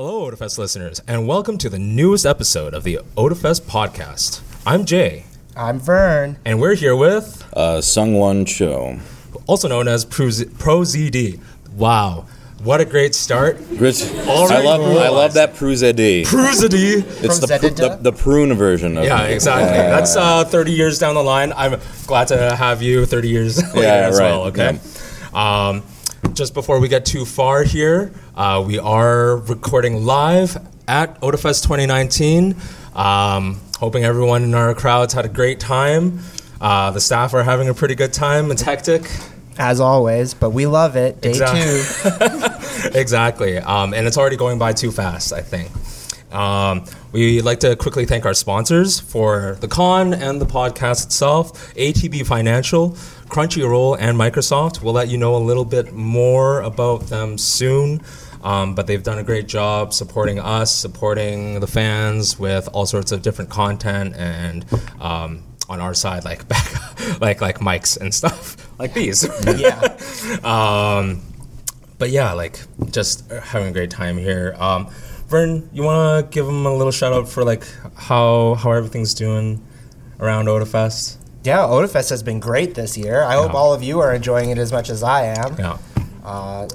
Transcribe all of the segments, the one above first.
Hello, Otafest listeners, and welcome to the newest episode of the Otafest podcast. I'm Jay, I'm Vern. and we're here with, Uh, Sungwon Cho. also known as Pro ProZD. Wow, what a great start. Rich, Already I love realized. I love that Pruzedi. ProZD. It's the, pr- Prozedida? the the prune version of Yeah, it. exactly. Yeah, That's uh, 30 years down the line. I'm glad to have you 30 years later Yeah, as right, well, okay? Um, just before we get too far here, uh, we are recording live at OtaFest 2019. Um, hoping everyone in our crowds had a great time. Uh, the staff are having a pretty good time. It's hectic. As always, but we love it. Day Exact- two. exactly. Um, and it's already going by too fast, I think. Um, we'd like to quickly thank our sponsors for the con and the podcast itself ATB Financial, Crunchyroll, and Microsoft. We'll let you know a little bit more about them soon. Um, but they've done a great job supporting us, supporting the fans with all sorts of different content and um, on our side, like back, like like mics and stuff like these. Yeah. Um, but yeah, like just having a great time here. Um, Vern, you want to give them a little shout out for like how how everything's doing around Otafest? Yeah, Otafest has been great this year. I hope all of you are enjoying it as much as I am. Yeah, Uh,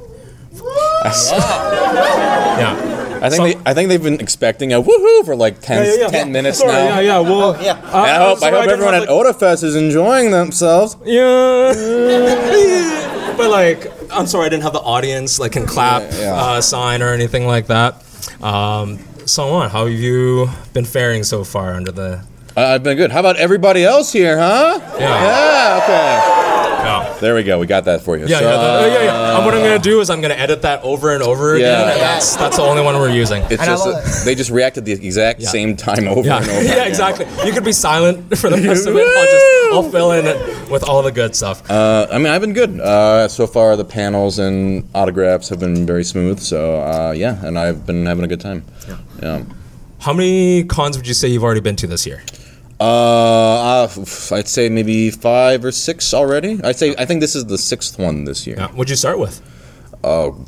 yeah. I think So- they, I think they've been expecting a woohoo for like 10, 10 minutes Sorry, now. Yeah, yeah. Well, yeah. And I hope, I hope everyone at Otafest is enjoying themselves. Yeah. but like, I'm sorry, I didn't have the audience like can clap Yeah, yeah. Uh, sign or anything like that. Um, so on, how have you been faring so far under the? Uh, I've been good. How about everybody else here, huh? Yeah. Yeah, okay. Yeah. There we go. We got that for you. Yeah, So, yeah, the- yeah, yeah. And what I'm gonna do is I'm gonna edit that over and over again, Yeah. and that's that's the only one we're using. It's And I just love that they just reacted the exact Yeah. same time over Yeah, and over. yeah, again. exactly. You could be silent for the rest of it. I'll just I'll fill in it with all the good stuff. Uh, I mean, I've been good. Uh, so far, the panels and autographs have been very smooth. So, uh, yeah, and I've been having a good time. Yeah. How many cons would you say you've already been to this year? Uh, I'd say maybe five or six already. I'd say I think this is the sixth one this year. Yeah. What'd you start with? Oh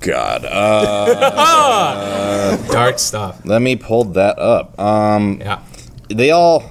God, uh, Dark stuff. let me pull that up. Um, Yeah. they all.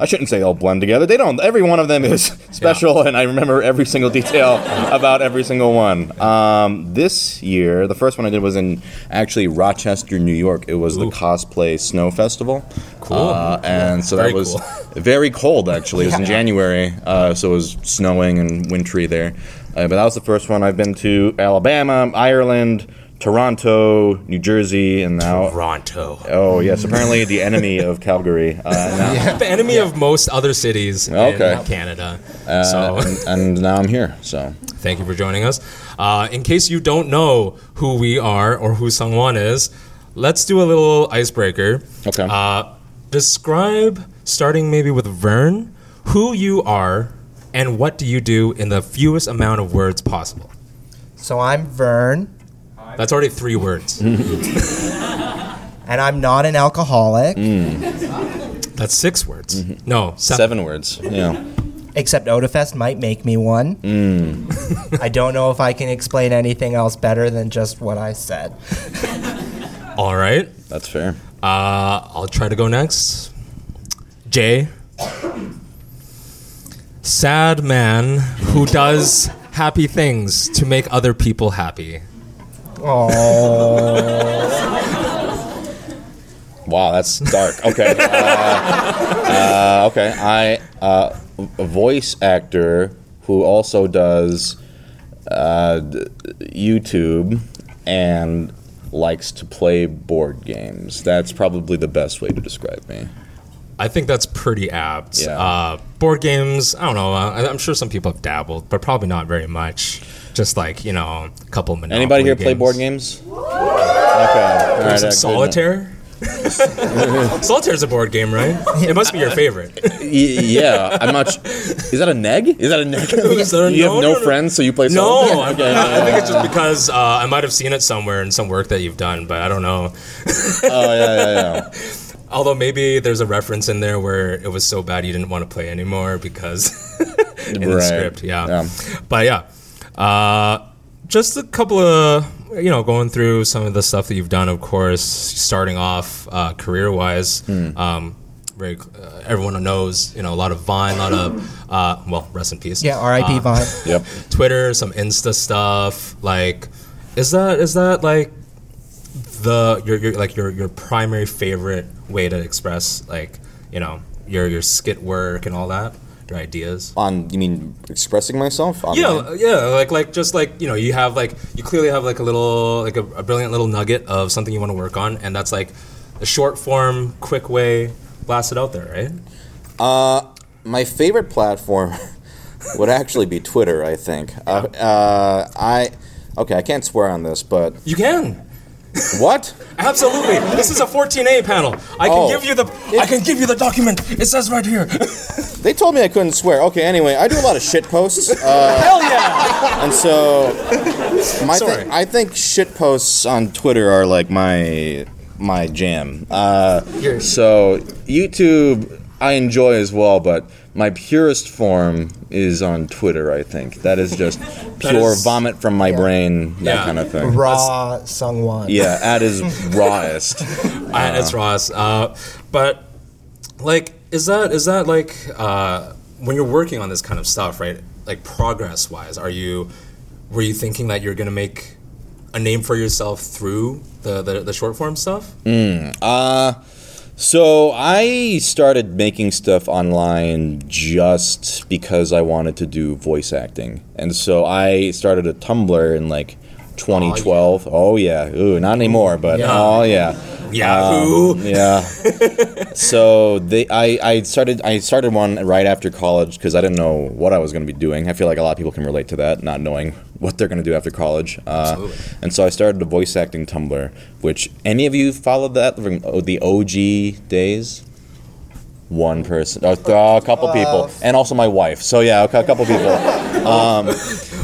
I shouldn't say they all blend together. They don't. Every one of them is special, and I remember every single detail about every single one. Um, this year, the first one I did was in actually Rochester, New York. It was Ooh. the cosplay snow festival. Cool. Uh, and so Very that was cool. very cold. Actually, it was in January, uh, so it was snowing and wintry there. Uh, but that was the first one. I've been to Alabama, Ireland, Toronto, New Jersey, and now. Toronto. Oh yes, apparently the enemy of Calgary. Uh, now, The enemy of most other cities Okay. in Canada. Uh, so and, and now I'm here. So thank you for joining us. Uh, in case you don't know who we are or who Sungwon is, let's do a little icebreaker. Okay. Uh, describe, starting maybe with Vern, who you are and what do you do in the fewest amount of words possible. so I'm Vern, That's already three words. and I'm not an alcoholic, hmm. That's six words. Mm-hmm. No, seven. seven words. Yeah. except Otafest might make me one. Hmm. I don't know if I can explain anything else better than just what I said. All right. That's fair. Uh, I'll try to go next. Jay. Sad man who does happy things to make other people happy. Oh, Wow, that's dark. Okay. Uh, uh, okay. I uh, a voice actor who also does uh, YouTube and likes to play board games. That's probably the best way to describe me. I think that's pretty apt. Yeah. Uh, board games, I don't know. Uh, I'm sure some people have dabbled, but probably not very much. Just like, you know, a couple Monopoly Anybody here play board games? Okay. All right, uh, good. solitaire? Solitaire's a board game, right? It must be your favorite. Yeah, I'm not. Is that a neg? Is that a neg? Is a- you no, have no, no, friends, so you play No, solo? I, Okay. I think it's just because uh, I might have seen it somewhere in some work that you've done, but I don't know. Oh yeah, yeah, yeah. Although maybe there's a reference in there where it was so bad you didn't want to play anymore because in the script, yeah. Yeah. But yeah, uh, just a couple of you know, going through some of the stuff that you've done, of course, starting off uh, career wise, um, very uh, everyone knows, you know, a lot of Vine, a lot of uh, well, rest in peace. Yeah, R.I.P. Uh, Vine. Yep. Twitter, some Insta stuff. Like, is that is that like the your, your like your your primary favorite way to express like you know your your skit work and all that, your ideas? On you mean expressing myself? Yeah, online? yeah, like like just like you know, you have like you clearly have like a little like a, a brilliant little nugget of something you want to work on, and that's like a short form, quick way, blast it out there, right? Uh, my favorite platform would actually be Twitter. I think. Uh, uh, I okay. I can't swear on this, but You can. What? Absolutely. This is a 14A panel. I can Oh. give you the I can give you the document. It says right here. They told me I couldn't swear. Okay. Anyway, I do a lot of shit posts. Uh, Hell yeah. And so, my Sorry. I think shit posts on Twitter are like my my jam. Uh, so YouTube I enjoy as well, but my purest form is on Twitter. I think that is just pure is- vomit from my brain, that Yeah. kind of thing. Raw Sungwon. Yeah, at his rawest. I, it's Ross. Uh, but like, is that is that like uh, when you're working on this kind of stuff, right? Like progress wise, are you were you thinking that you're gonna make a name for yourself through the the, the short form stuff? Uh, so I started making stuff online just because I wanted to do voice acting, and so I started a Tumblr in like 2012. Oh yeah, ooh, not anymore, but Yeah. oh yeah. Yahoo. Um, yeah. so they, I, I started, I started one right after college because I didn't know what I was going to be doing. I feel like a lot of people can relate to that, not knowing what they're going to do after college. Uh, and so I started a voice acting Tumblr, which any of you followed that from the OG days? One person, th- a couple people, and also my wife. So yeah, a cou- couple people.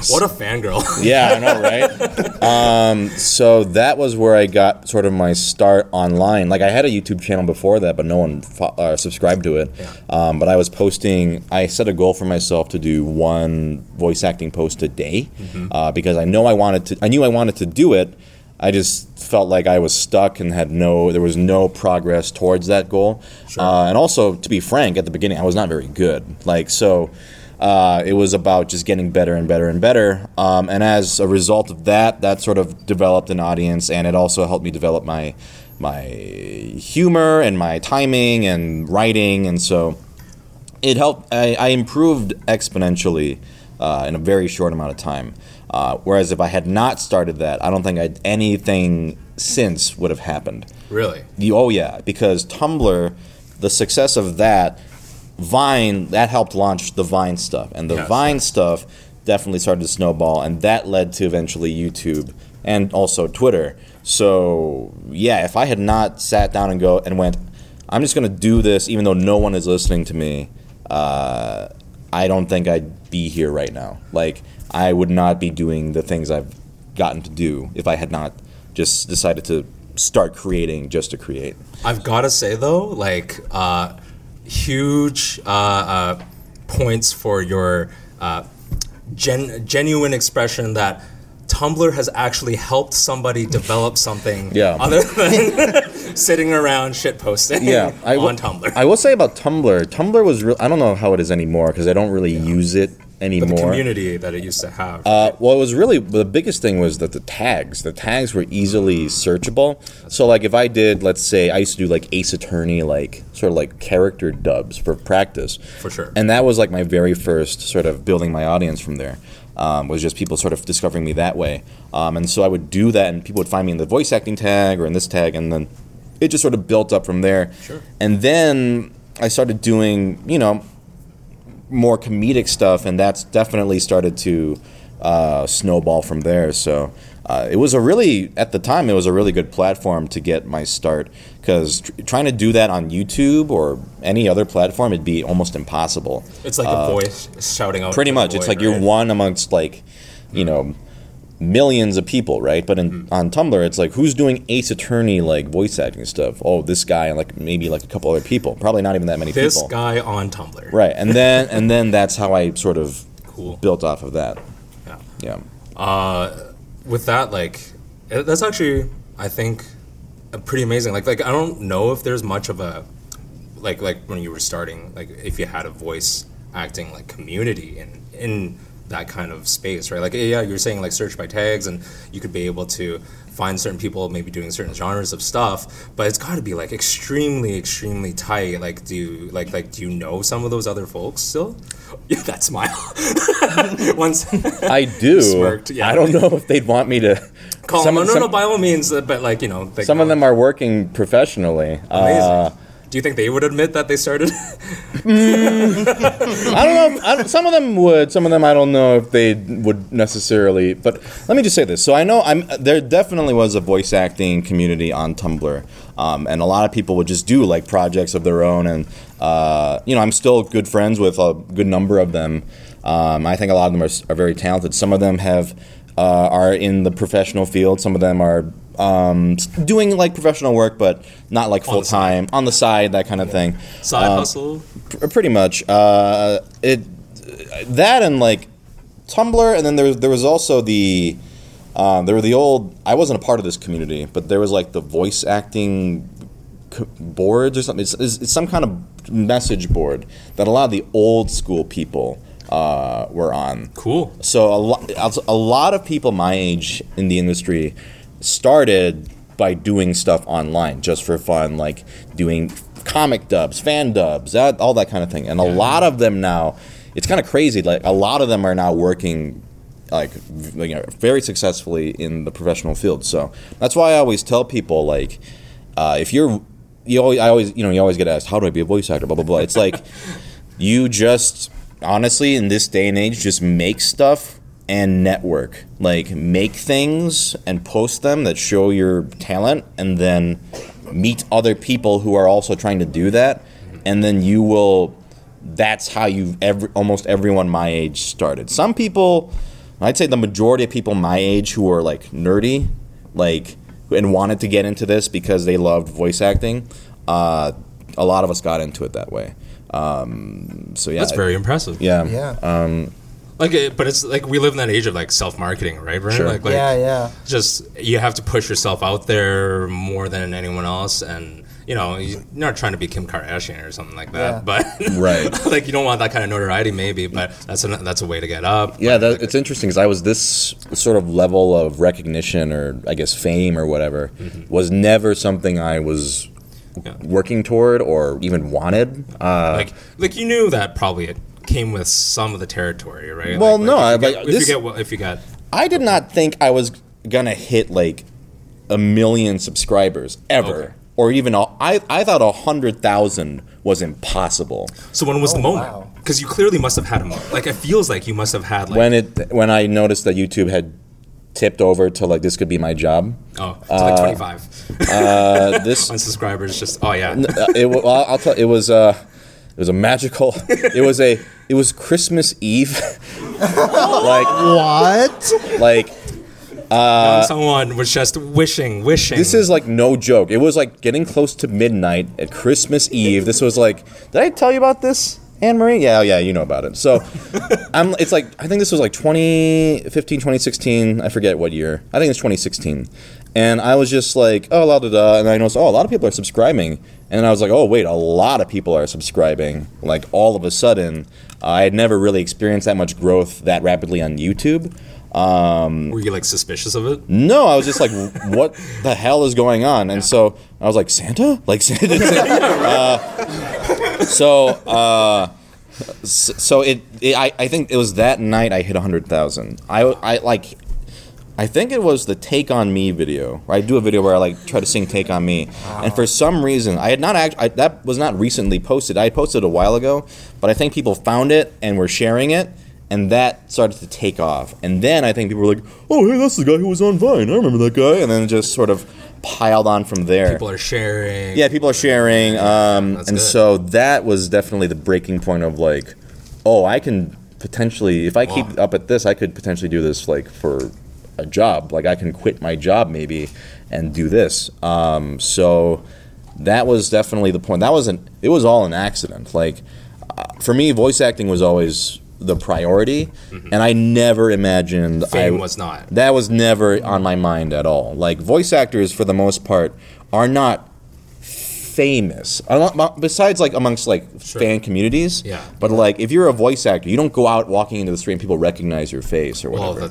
What a fangirl. Yeah, I know, right? um, so that was where I got sort of my start online. Like I had a YouTube channel before that, but no one fo- uh, subscribed to it. Yeah. Um, but I was posting. I set a goal for myself to do one voice acting post a day uh, because I know I wanted to. I knew I wanted to do it. I just felt like I was stuck and had no. There was no progress towards that goal. Uh, and also, to be frank, at the beginning, I was not very good. Like so. Uh, it was about just getting better and better and better. Um, and as a result of that, that sort of developed an audience, and it also helped me develop my my humor and my timing and writing, and so it helped. I, I improved exponentially uh, in a very short amount of time. Uh, whereas if I had not started that, I don't think I'd, anything since would have happened. really? Oh yeah, because Tumblr, the success of that, Vine that helped launch the Vine stuff, and the Yes. Vine stuff definitely started to snowball, and that led to eventually YouTube and also Twitter. So yeah, if I had not sat down and go and went, I'm just going to do this, even though no one is listening to me. Uh, I don't think I'd be here right now. Like I would not be doing the things I've gotten to do if I had not just decided to start creating just to create. I've got to say though, like uh, huge uh, uh, points for your uh, gen- genuine expression that Tumblr has actually helped somebody develop something Yeah. other than sitting around shit posting Yeah, I will- on Tumblr. I will say about Tumblr. Tumblr was real. I don't know how it is anymore because I don't really use it but the community that it used to have. Uh, well, it was really the biggest thing was that the tags, the tags were easily searchable. So, like, if I did, let's say, I used to do like Ace Attorney, like sort of like character dubs for practice, For sure. And that was like my very first sort of building my audience from there. Um, was just people sort of discovering me that way, um, and so I would do that, and people would find me in the voice acting tag or in this tag, and then it just sort of built up from there. Sure. And then I started doing, you know, more comedic stuff, and that's definitely started to uh, snowball from there. So uh, it was a really, at the time, it was a really good platform to get my start because tr- trying to do that on YouTube or any other platform, it'd be almost impossible. it's like a voice shouting out. uh, Pretty much, it's void, like you're one amongst like, you know. Millions of people, right? But in, Mm-hmm. on Tumblr, it's like who's doing Ace Attorney like voice acting stuff? Oh, this guy, and like maybe like a couple other people. Probably not even that many This people. This guy on Tumblr. Right, and then and then that's how I sort of Cool. built off of that. Yeah. Yeah. Uh, with that, like, That's actually, I think, pretty amazing. Like, like I don't know if there's much of a, like, like when you were starting, like if you had a voice acting like community in in that kind of space, right? Like, yeah, you're saying like search by tags, and you could be able to find certain people maybe doing certain genres of stuff, but it's got to be like extremely, extremely tight. Like, do you, like like do you know some of those other folks still? Yeah, that smile. Once. I do. Smirked, yeah. I don't know if they'd want me to. Call some, them. No, some, no, by all means, uh, but like you know, some of them are working professionally. Amazing. Uh, Do you think they would admit that they started? I don't know. I some of them would. Some of them I don't know if they would necessarily. But let me just say this. So I know I'm. There definitely was a voice acting community on Tumblr, um, and a lot of people would just do like projects of their own. And uh, you know, I'm still good friends with a good number of them. Um, I think a lot of them are, are very talented. Some of them have uh, are in the professional field. Some of them are um, doing like professional work, but not like full time on the side, that kind of thing. Side Um, hustle. Pr- pretty much. Uh, it that and like Tumblr, and then there there was also the um, there were the old. I wasn't a part of this community, but there was like the voice acting co- boards or something. It's, it's, it's some kind of message board that a lot of the old school people uh, were on. Cool. So a lot, a lot of people my age in the industry started by doing stuff online just for fun, like doing comic dubs, fan dubs, that, all that kind of thing. And a lot of them now, it's kind of crazy. Like a lot of them are now working like you know, very successfully in the professional field. So that's why I always tell people like uh, if you're you always, I always you know you always get asked how do I be a voice actor blah blah blah. It's like you just honestly in this day and age just make stuff and network. Like make things and post them that show your talent and then meet other people who are also trying to do that and then you will that's how you every almost everyone my age started. Some people i'd say the majority of people my age who are like nerdy like and wanted to get into this because they loved voice acting uh, a lot of us got into it that way. Um, so yeah. That's very impressive. yeah. Yeah. Like, it, but it's like we live in that age of like self marketing, right? Right. Sure. Like, like yeah, yeah. just you have to push yourself out there more than anyone else, and you know you're not trying to be Kim Kardashian or something like that, Yeah. but Right. like you don't want that kind of notoriety, maybe, but that's a that's a way to get up. Yeah, that, it's interesting because I was this sort of level of recognition or I guess fame or whatever was never something I was Yeah. working toward or even wanted. Uh, like like you knew that probably it came with some of the territory, right? Well, Like- no, like, I- if you get, like, if you get well, if you got I did not think I was gonna hit like a million subscribers ever, Okay. or even a, I I thought a hundred thousand was impossible. so when was the Oh, moment? wow. Because you clearly must have had a moment. Like it feels like you must have had like When it when I noticed that YouTube had tipped over to like this could be my job. oh it's like twenty five Uh, this on subscribers. Just oh yeah. Uh, it, wa- I'll, I'll tell. It was uh, it was a magical. It was a. It was Christmas Eve. like What? like When someone was just wishing, wishing. uh, this is like no joke. It was like getting close to midnight at Christmas Eve. This was like. Did I tell you about this? Anne Marie? Yeah, yeah, you know about it. So, I'm. It's like I think this was like 2015, 2016. I forget what year. I think it's 2016. And I was just like, oh, la da da. And I noticed, oh, a lot of people are subscribing. And then I was like, oh, wait, a lot of people are subscribing. Like all of a sudden, I had never really experienced that much growth that rapidly on YouTube. Um, Were you like suspicious of it? no, I was just like, what the hell is going on? And so I was like, Santa? Like Santa? uh, so, uh, so it, it I, I think it was that night I hit 100,000. I, I like, I think it was the Take On Me video. I do a video where I like try to sing Take On Me. And for some reason, I had not actually, that was not recently posted. I had posted a while ago, but I think people found it and were sharing it. And that started to take off. And then I think people were like, oh, hey, that's the guy who was on Vine. I remember that guy. And then it just sort of piled on from there. People are sharing. Yeah, people are sharing, um, and good. so that was definitely the breaking point of like, oh, I can potentially, if I keep up at this, I could potentially do this like for a job. Like I can quit my job maybe and do this. Um, so that was definitely the point. That wasn't. It was all an accident. Like uh, for me, voice acting was always the priority, and I never imagined Mm-hmm. Fame I, was not. That was never on my mind at all. Like voice actors, for the most part, are not famous. Besides, like amongst like Sure. fan communities. Yeah. But like, if you're a voice actor, you don't go out walking into the street and people recognize your face or whatever Well, whatever.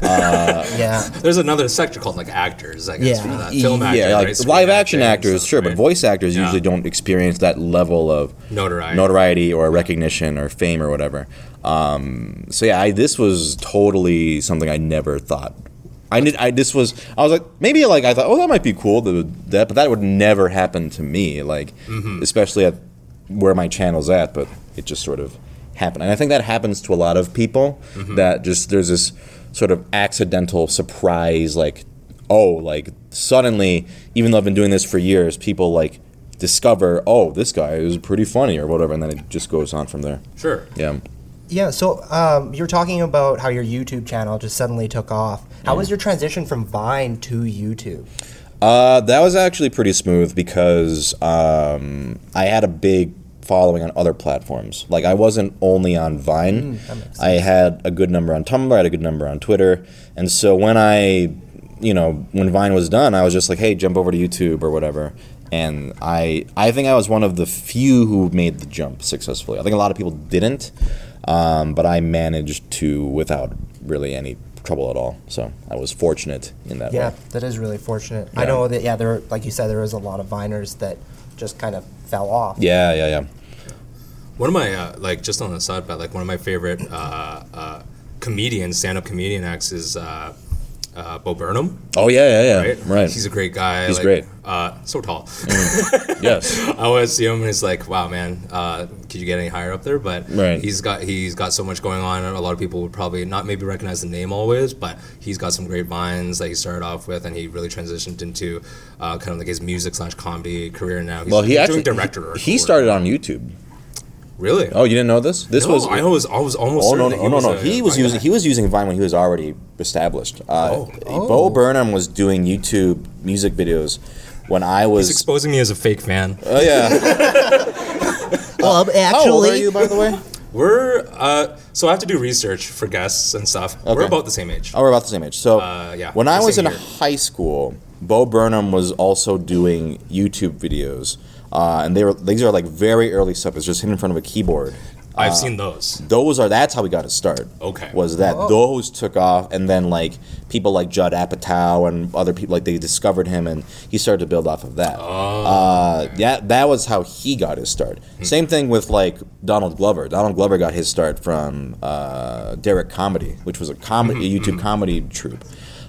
That's Yeah. there's another sector called like actors, I guess, Yeah. for that. Film actors, yeah, like right? Live action actors, stuff, sure, but voice actors Yeah. usually don't experience that level of Notoriety. notoriety or recognition or fame or whatever. Um, so yeah, I, this was totally something I never thought. I did. I this was. I was like maybe like I thought, oh, that might be cool. That, but that would never happen to me. Like, Mm-hmm. especially at where my channel's at. But it just sort of happened, and I think that happens to a lot of people. Mm-hmm. That just there's this sort of accidental surprise, like, oh, like suddenly, even though I've been doing this for years, people like discover, oh, this guy is pretty funny or whatever, and then it just goes on from there. Sure. Yeah. Yeah, so um, you're talking about how your YouTube channel just suddenly took off. How was your transition from Vine to YouTube? Uh, that was actually pretty smooth because um, I had a big following on other platforms. Like I wasn't only on Vine. makes I had a good number on Tumblr. I had a good number on Twitter. And so when I, you know, when Vine was done, I was just like, hey, jump over to YouTube or whatever. And I, I think I was one of the few who made the jump successfully. I think a lot of people didn't, um, but I managed to without really any trouble at all. So I was fortunate in that Yeah, way. that is really fortunate. I know that, yeah, there, like you said, there was a lot of Viners that just kind of fell off. Yeah, yeah, yeah. One of my uh, like just on the side, but like one of my favorite uh, uh, comedians, stand-up comedian acts is uh, uh, Bo Burnham. Oh yeah, yeah, yeah. Right? Right. He's a great guy. He's like, great. Uh, so tall. yes. I always see him and it's like, wow, man, uh, could you get any higher up there? But Right. he's got he's got so much going on. and A lot of people would probably not maybe recognize the name always, but he's got some great vines that he started off with, and he really transitioned into uh, kind of like his music slash comedy career now. He's, Well, he he's actually director. He, he started on YouTube. Really. Oh, you didn't know this? This no, was. I was I was almost Oh no no no no! a He was using guy. he was using Vine when he was already established. Uh, Oh. Bo Burnham was doing YouTube music videos when I He's was. exposing me as a fake fan. Oh yeah. Well, actually, How old are you, by the way? We're uh, so I have to do research for guests and stuff. We're about the same age. Oh, we're about the same age. So Uh, yeah, when I was in year. high school, Bo Burnham was also doing YouTube videos, uh, and they were these are like very early stuff. It's just him in front of a keyboard. I've seen those. those are that's how we got to start. Okay. Was that those took off and then like people like Judd Apatow and other people like they discovered him and he started to build off of that. Oh, uh, yeah, that was how he got his start. Hmm. Same thing with like Donald Glover. Donald Glover got his start from uh, Derrick Comedy, which was a comedy Mm-hmm, a YouTube comedy troupe.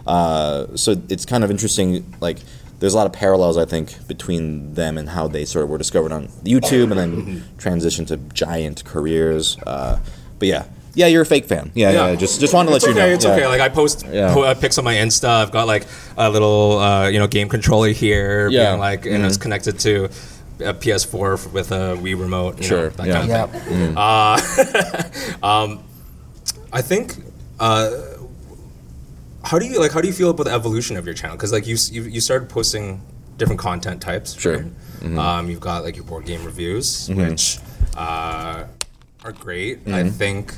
Uh, so it's kind of interesting. Like there's a lot of parallels I think between them and how they sort of were discovered on YouTube and then Mm-hmm. transitioned to giant careers. Uh, but yeah, yeah, you're a fake fan. Yeah, yeah. Yeah. just just wanted to let It's you okay. know. It's Yeah. okay. Like I post Yeah. po- uh, pics on my Insta. I've got like a little uh, you know game controller here, Yeah. being like and it's connected to a PS4 f- with a Wii remote. You Sure, know, that yeah. kind of yeah. thing. I think. Uh, how do you like? How do you feel about the evolution of your channel? Because like you, you you started posting different content types. Sure. right? Um, you've got like your board game reviews, which uh, are great. I think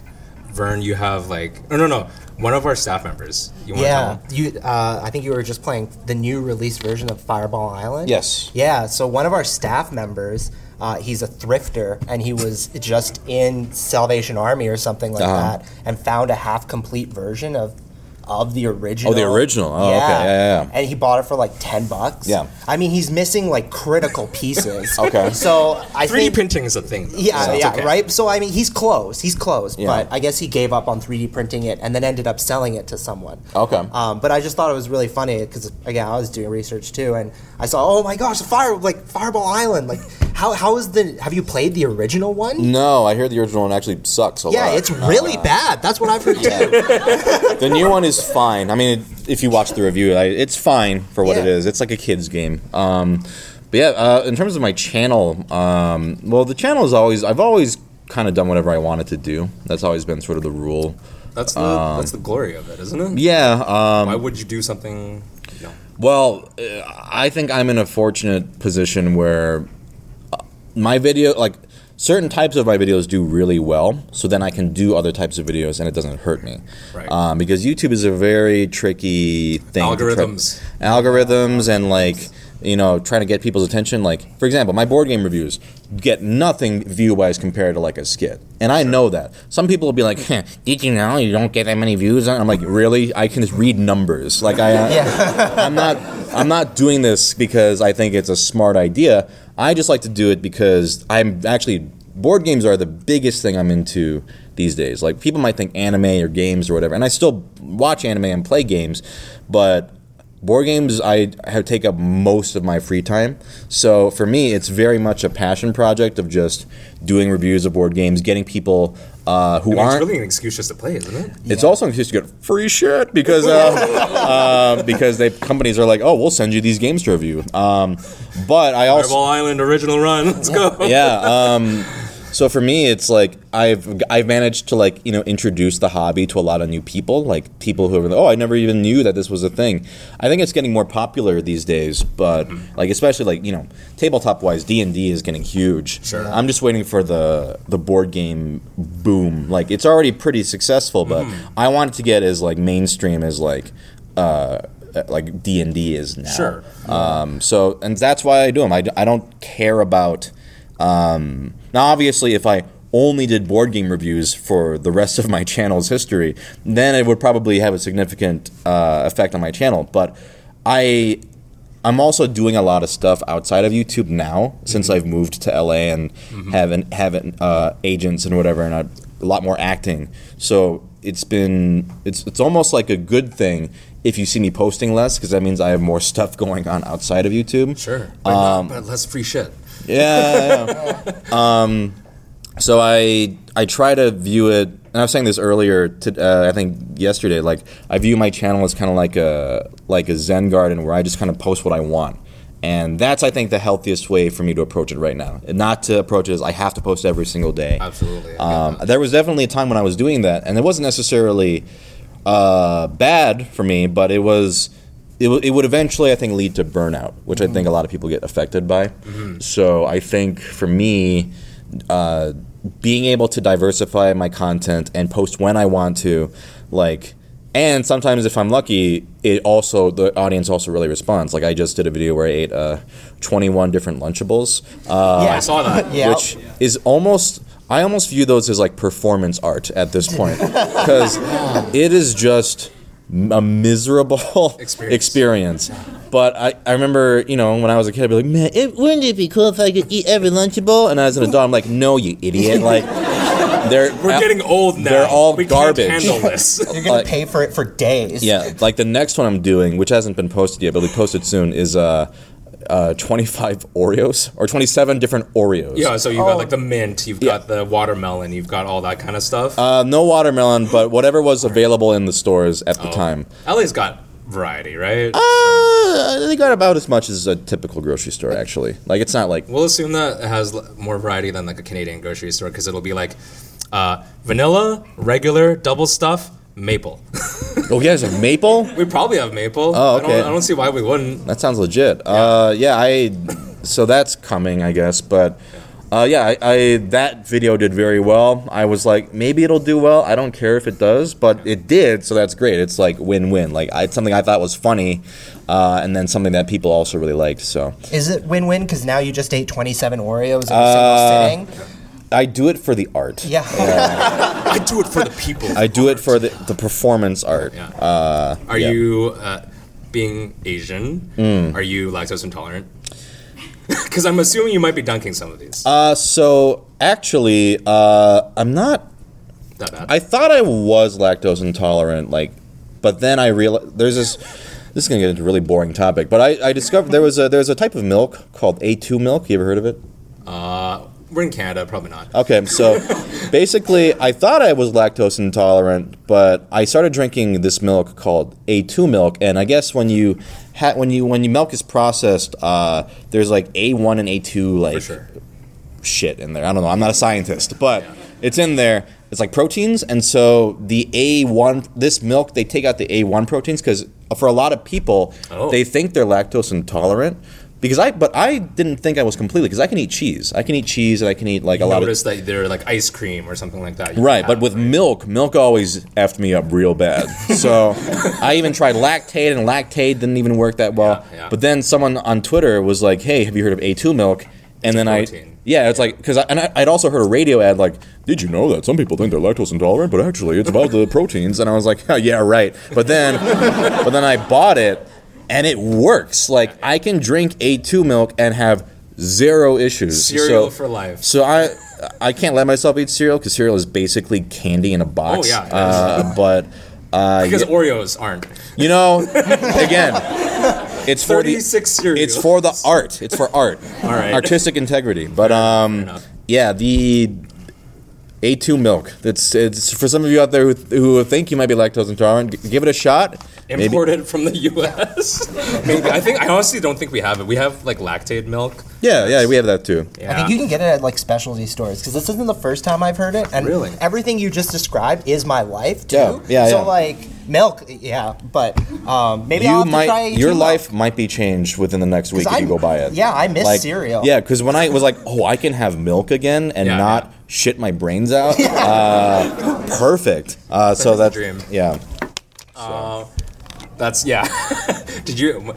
Vern, you have like no no no one of our staff members. You wanna Yeah, tell you. Uh, I think you were just playing the new release version of Fireball Island. Yes. Yeah. So one of our staff members, uh, he's a thrifter, and he was just in Salvation Army or something like Uh-huh. that, and found a half complete version of of the original. Oh, the original. Oh, okay. Yeah, yeah, yeah. And he bought it for like ten bucks. Yeah. I mean, he's missing like critical pieces. Okay. So I 3D think. printing is a thing. Though, Yeah, so yeah, okay. right. So I mean, he's close. He's close, Yeah. but I guess he gave up on 3D printing it and then ended up selling it to someone. Okay. Um, but I just thought it was really funny because again, I was doing research too, and I saw, oh my gosh, fire like Fireball Island. Like, how how is the? Have you played the original one? No, I hear the original one actually sucks a Yeah, lot. Yeah, it's really bad. That's what I've heard too. The new one is fine. I mean, it, if you watch the review, I, it's fine for what it Yeah. is. It's like a kid's game. Um, but yeah, uh, in terms of my channel, um, well, the channel is always I've always kind of done whatever I wanted to do. That's always been sort of the rule. That's the that's the glory of it, isn't it? Yeah. Um, Why would you do something? No. Well, uh, I think I'm in a fortunate position where uh, my video, like, certain types of my videos do really well, so then I can do other types of videos and it doesn't hurt me. Right. Um, because YouTube is a very tricky thing. to try- Algorithms. algorithms, and like you know trying to get people's attention. Like for example, my board game reviews get nothing view wise compared to like a skit, and I know that. Some people will be like, "Huh, "Did you know you don't get that many views?" I'm like, "Really? I can just read numbers. Like I, Yeah. I'm not I'm not doing this because I think it's a smart idea. I just like to do it because I'm actually board games are the biggest thing I'm into these days. Like people might think anime or games or whatever, and I still watch anime and play games, but board games I have take up most of my free time. So for me, it's very much a passion project of just doing reviews of board games, getting people uh, who I mean, aren't it's really an excuse just to play, isn't it? it's also an excuse to get free shit because uh, uh, because they companies are like, oh, we'll send you these games to review. Um, but I also Fireball Island original run. Let's go. yeah. Um, so for me, it's like I've I've managed to like you know introduce the hobby to a lot of new people, like people who are like, oh, I never even knew that this was a thing. I think it's getting more popular these days, but like especially like you know tabletop wise, D and D is getting huge. Sure. I'm just waiting for the the board game boom. Like it's already pretty successful, but I want it to get as like mainstream as like. Uh, like D and D is now. Sure. Um, so, and that's why I do them. I, I don't care about. Um, now, obviously, if I only did board game reviews for the rest of my channel's history, then it would probably have a significant uh, effect on my channel. But I. I'm also doing a lot of stuff outside of YouTube now since I've moved to LA and haven't haven't uh, agents and whatever, and a lot more acting. So it's been it's it's almost like a good thing if you see me posting less because that means I have more stuff going on outside of YouTube. Sure. But, Um, not, but less free shit. Yeah. yeah. um, so I I try to view it, and I was saying this earlier. To, uh, I think yesterday. Like I view my channel as kind of like a like a Zen garden where I just kind of post what I want. And that's, I think, the healthiest way for me to approach it right now. And not to approach it as I have to post every single day. Absolutely. Um, there was definitely a time when I was doing that, and it wasn't necessarily uh, bad for me, but it was. It, w- it would eventually, I think, lead to burnout, which I think a lot of people get affected by. So I think for me, uh, being able to diversify my content and post when I want to, like, and sometimes if I'm lucky, it also the audience also really responds. Like I just did a video where I ate uh, 21 different Lunchables. Uh, Yeah. I saw that. Yeah. which is almost I almost view those as like performance art at this point because it is just a miserable Experience. experience. But I, I remember, you know, when I was a kid, I'd be like, man, it, wouldn't it be cool if I could eat every Lunchable? And as an adult, I'm like, no, you idiot. Like, they're We're getting old now. They're all we garbage. Can't handle this. You're gonna Like- pay for it for days. Yeah, like the next one I'm doing, which hasn't been posted yet, but will be posted soon, is uh, uh, 25 Oreos or 27 different Oreos. yeah. So you've Oh. got like the mint. You've Yeah. got the watermelon. You've got all that kind of stuff. Uh, no watermelon, but whatever was available in the stores at the Oh. time. LA's got variety, right? Uh, they got about as much as a typical grocery store, actually. Like, it's not like. We'll assume that it has more variety than like a Canadian grocery store because it'll be like uh, vanilla, regular, double stuff, maple. Oh, yeah, there's a maple? we probably have maple. Oh, I don't, okay. I don't see why we wouldn't. That sounds legit. Uh, yeah, I. So that's coming, I guess. But uh, yeah, I, I that video did very well. I was like, maybe it'll do well. I don't care if it does, but it did, so that's great. It's like win-win. Like I, it's something I thought was funny, uh, and then something that people also really liked. So Is it win-win? Because now you just ate 27 Oreos in a Uh, single sitting. I do it for the art. Yeah. I do it for the people. I do it for the, the performance art. Yeah. Uh, Are yeah. you uh, being Asian? Mm. Are you lactose intolerant? Because I'm assuming you might be dunking some of these. Uh, so actually, uh, I'm not that bad. I thought I was lactose intolerant, like, but then I realized there's this. This is gonna get into a really boring topic, but I, I discovered there was a there's a type of milk called A2 milk. You ever heard of it? uh, we're in Canada, probably not. Okay, so basically, I thought I was lactose intolerant, but I started drinking this milk called A2 milk, and I guess when you ha- when you when you milk is processed, uh, there's like A1 and A2 like sure. shit in there. I don't know. I'm not a scientist, but it's in there. It's like proteins, and so the A1, this milk, they take out the A1 proteins because for a lot of people, Oh. they think they're lactose intolerant, because I but I didn't think I was completely because I can eat cheese. I can eat cheese and I can eat like You a lot of notice that they're like ice cream or something like that. Right, but with right? milk, milk always effed me up real bad. So I even tried Lactaid, and Lactaid didn't even work that well. Yeah, yeah. But then someone on Twitter was like, "Hey, have you heard of A2 milk?" And then I, protein. yeah, it's like because I, and I, I'd also heard a radio ad like, "Did you know that some people think they're lactose intolerant, but actually it's about the proteins?" And I was like, oh, "Yeah, right." But then, but then I bought it, and it works. Like I can drink A2 milk and have zero issues. Cereal So- for life. so I I can't let myself eat cereal because cereal is basically candy in a box. Oh, yeah. Uh, but uh, Because yeah, Oreos aren't. you know, again, it's for the 36 cereals. it's for the art. It's for art. All right. Artistic integrity. But um, yeah, the A2 milk. That's it's for some of you out there who, who think you might be lactose intolerant. Give it a shot. Maybe- Imported from the U.S. Maybe I think I honestly don't think we have it. We have like Lactaid milk. Yeah, yeah, we have that too. Yeah. I think you can get it at like specialty stores because this isn't the first time I've heard it. And Really? everything you just described is my life too. Yeah, yeah, So yeah. like milk, yeah, but um, maybe I'll you have to might try your too. life might be changed within the next week if I- you go buy it. yeah, I miss cereal. Yeah, because when I was like, oh, I can have milk again and Yeah, not yeah. shit my brains out. uh, perfect. Uh, so the that's dream. yeah. That's yeah. Did you?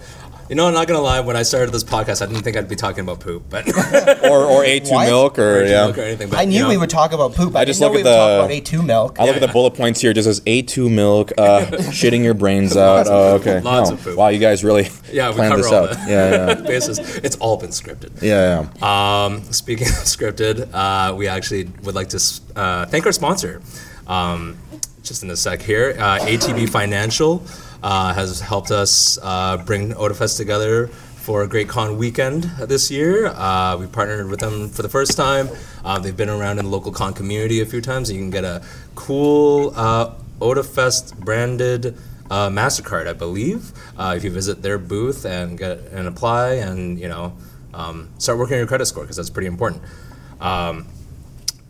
You know, I'm not gonna lie. When I started this podcast, I didn't think I'd be talking about poop, but Or or A2 What? milk or yeah. milk or anything. But, I knew you know, we would talk about poop. I, I didn't just know look we at would talk the- about A2 milk. I look at the bullet points here. It just says A2 milk, uh, shitting your brains out. Oh, okay. Lots No. of poop. Wow, you guys really Yeah, we planned cover this all out. that. Yeah, yeah, basis. It's all been scripted. yeah, yeah. Um, speaking of scripted, uh, we actually would like to s- uh, thank our sponsor. Um, just in a sec here, uh, ATB Financial uh, has helped us uh, bring Otafest together for a great con weekend this year. Uh, we partnered with them for the first time. Uh, they've been around in the local con community a few times. You can get a cool uh, Otafest branded uh, Mastercard, I believe, uh, if you visit their booth and get and apply and you know um, start working on your credit score because that's pretty important. Um,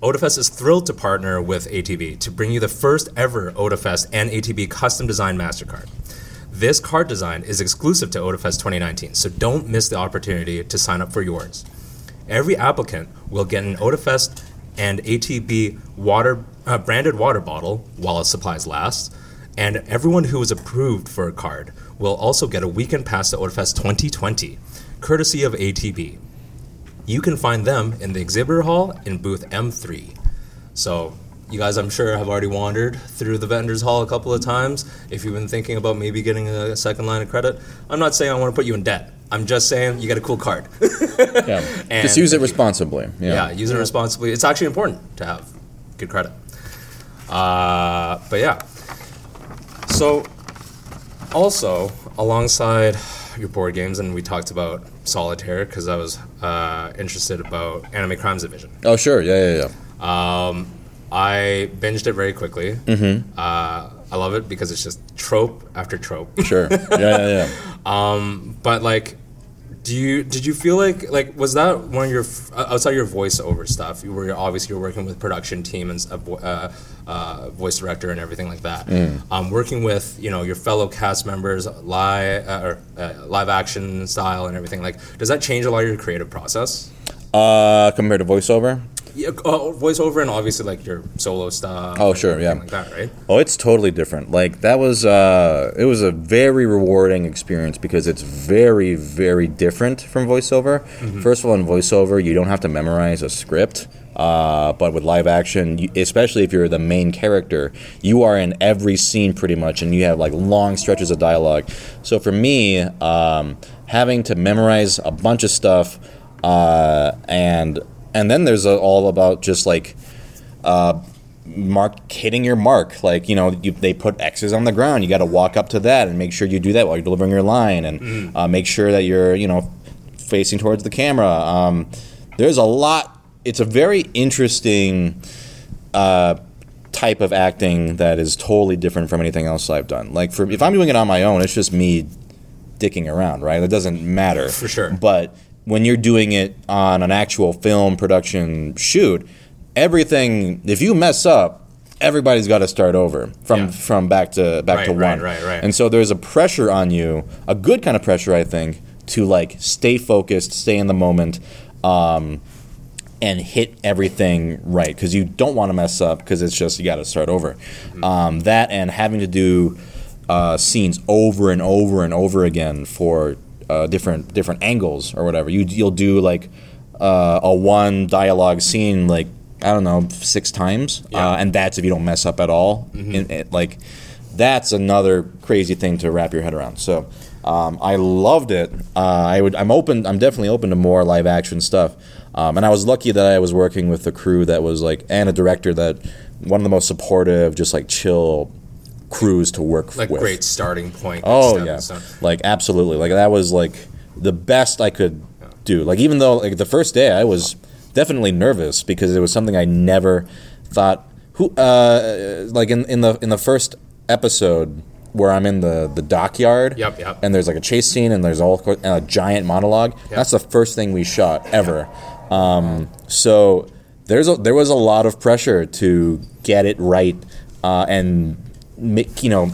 Otafest is thrilled to partner with ATB to bring you the first ever Otafest and ATB custom designed MasterCard. This card design is exclusive to Otafest 2019, so don't miss the opportunity to sign up for yours. Every applicant will get an Otafest and ATB water uh, branded water bottle while supplies last, and everyone who is approved for a card will also get a weekend pass to Otafest 2020, courtesy of ATB. You can find them in the exhibitor hall in booth M3. So, you guys, I'm sure, have already wandered through the vendors hall a couple of times. If you've been thinking about maybe getting a second line of credit, I'm not saying I want to put you in debt. I'm just saying you get a cool card. yeah. And- Just use it responsibly. yeah, Yeah. use it responsibly. It's actually important to have good credit. Uh, but yeah. So, also, alongside your board games, and we talked about Solitaire because I was uh, interested about Anime Crimes Division. Oh, sure. Yeah, yeah, yeah. Um, I binged it very quickly. Mm-hmm. Uh, I love it because it's just trope after trope. Sure. Yeah, yeah, yeah. Um, but like, do you did you feel like like was that one of your outside your voiceover stuff? You were obviously you're working with production team and a vo- uh, uh, voice director and everything like that. Um, working with you know your fellow cast members, live uh, or uh, live action style and everything like. Does that change a lot of your creative process? Uh, compared to voiceover? Yeah, uh, voiceover and obviously like your solo stuff. Oh, sure, yeah. like that, right? Oh, it's totally different. Like that was uh it was a very rewarding experience because it's very very different from voiceover. First of all, in voiceover, you don't have to memorize a script. Uh, but with live action, especially if you're the main character, you are in every scene pretty much, and you have like long stretches of dialogue. So for me, um, having to memorize a bunch of stuff, uh, and and then there's a, all about just like mark hitting your mark. Like you know you, they put x's on the ground. You got to walk up to that and make sure you do that while you're delivering your line and uh, make sure that you're you know facing towards the camera. Um, there's a lot it's a very interesting uh, type of acting that is totally different from anything else i've done. Like for if i'm doing it on my own it's just me dicking around right? It doesn't matter. For sure. but when you're doing it on an actual film production shoot, everything if you mess up, everybody's got to start over from Yeah. from back to back to Right, right, one. right, right. And so there's a pressure on you, a good kind of pressure, I think, to like stay focused, stay in the moment, um, and hit everything right because you don't want to mess up because it's just you got to start over. Um, that and having to do uh, scenes over and over and over again for uh, different different angles or whatever. You you'll do like uh, a one dialogue scene like I don't know six times, Yeah. uh, and that's if you don't mess up at all. In- it- like that's another crazy thing to wrap your head around. So um, I loved it. Uh, I would. I'm open. I'm definitely open to more live action stuff. Um, and I was lucky that I was working with a crew that was like, and a director that one of the most supportive, just like chill crews to work Like with. great starting point. Oh yeah, like absolutely. Like that was like the best I could do. Like even though like the first day I was definitely nervous because it was something I never thought. Who uh like in in the in the first episode where I'm in the the dockyard. Yep, yep. And there's like a chase scene and there's all and a giant monologue. That's the first thing we shot ever. Um, so there's a, there was a lot of pressure to get it right uh, and make you know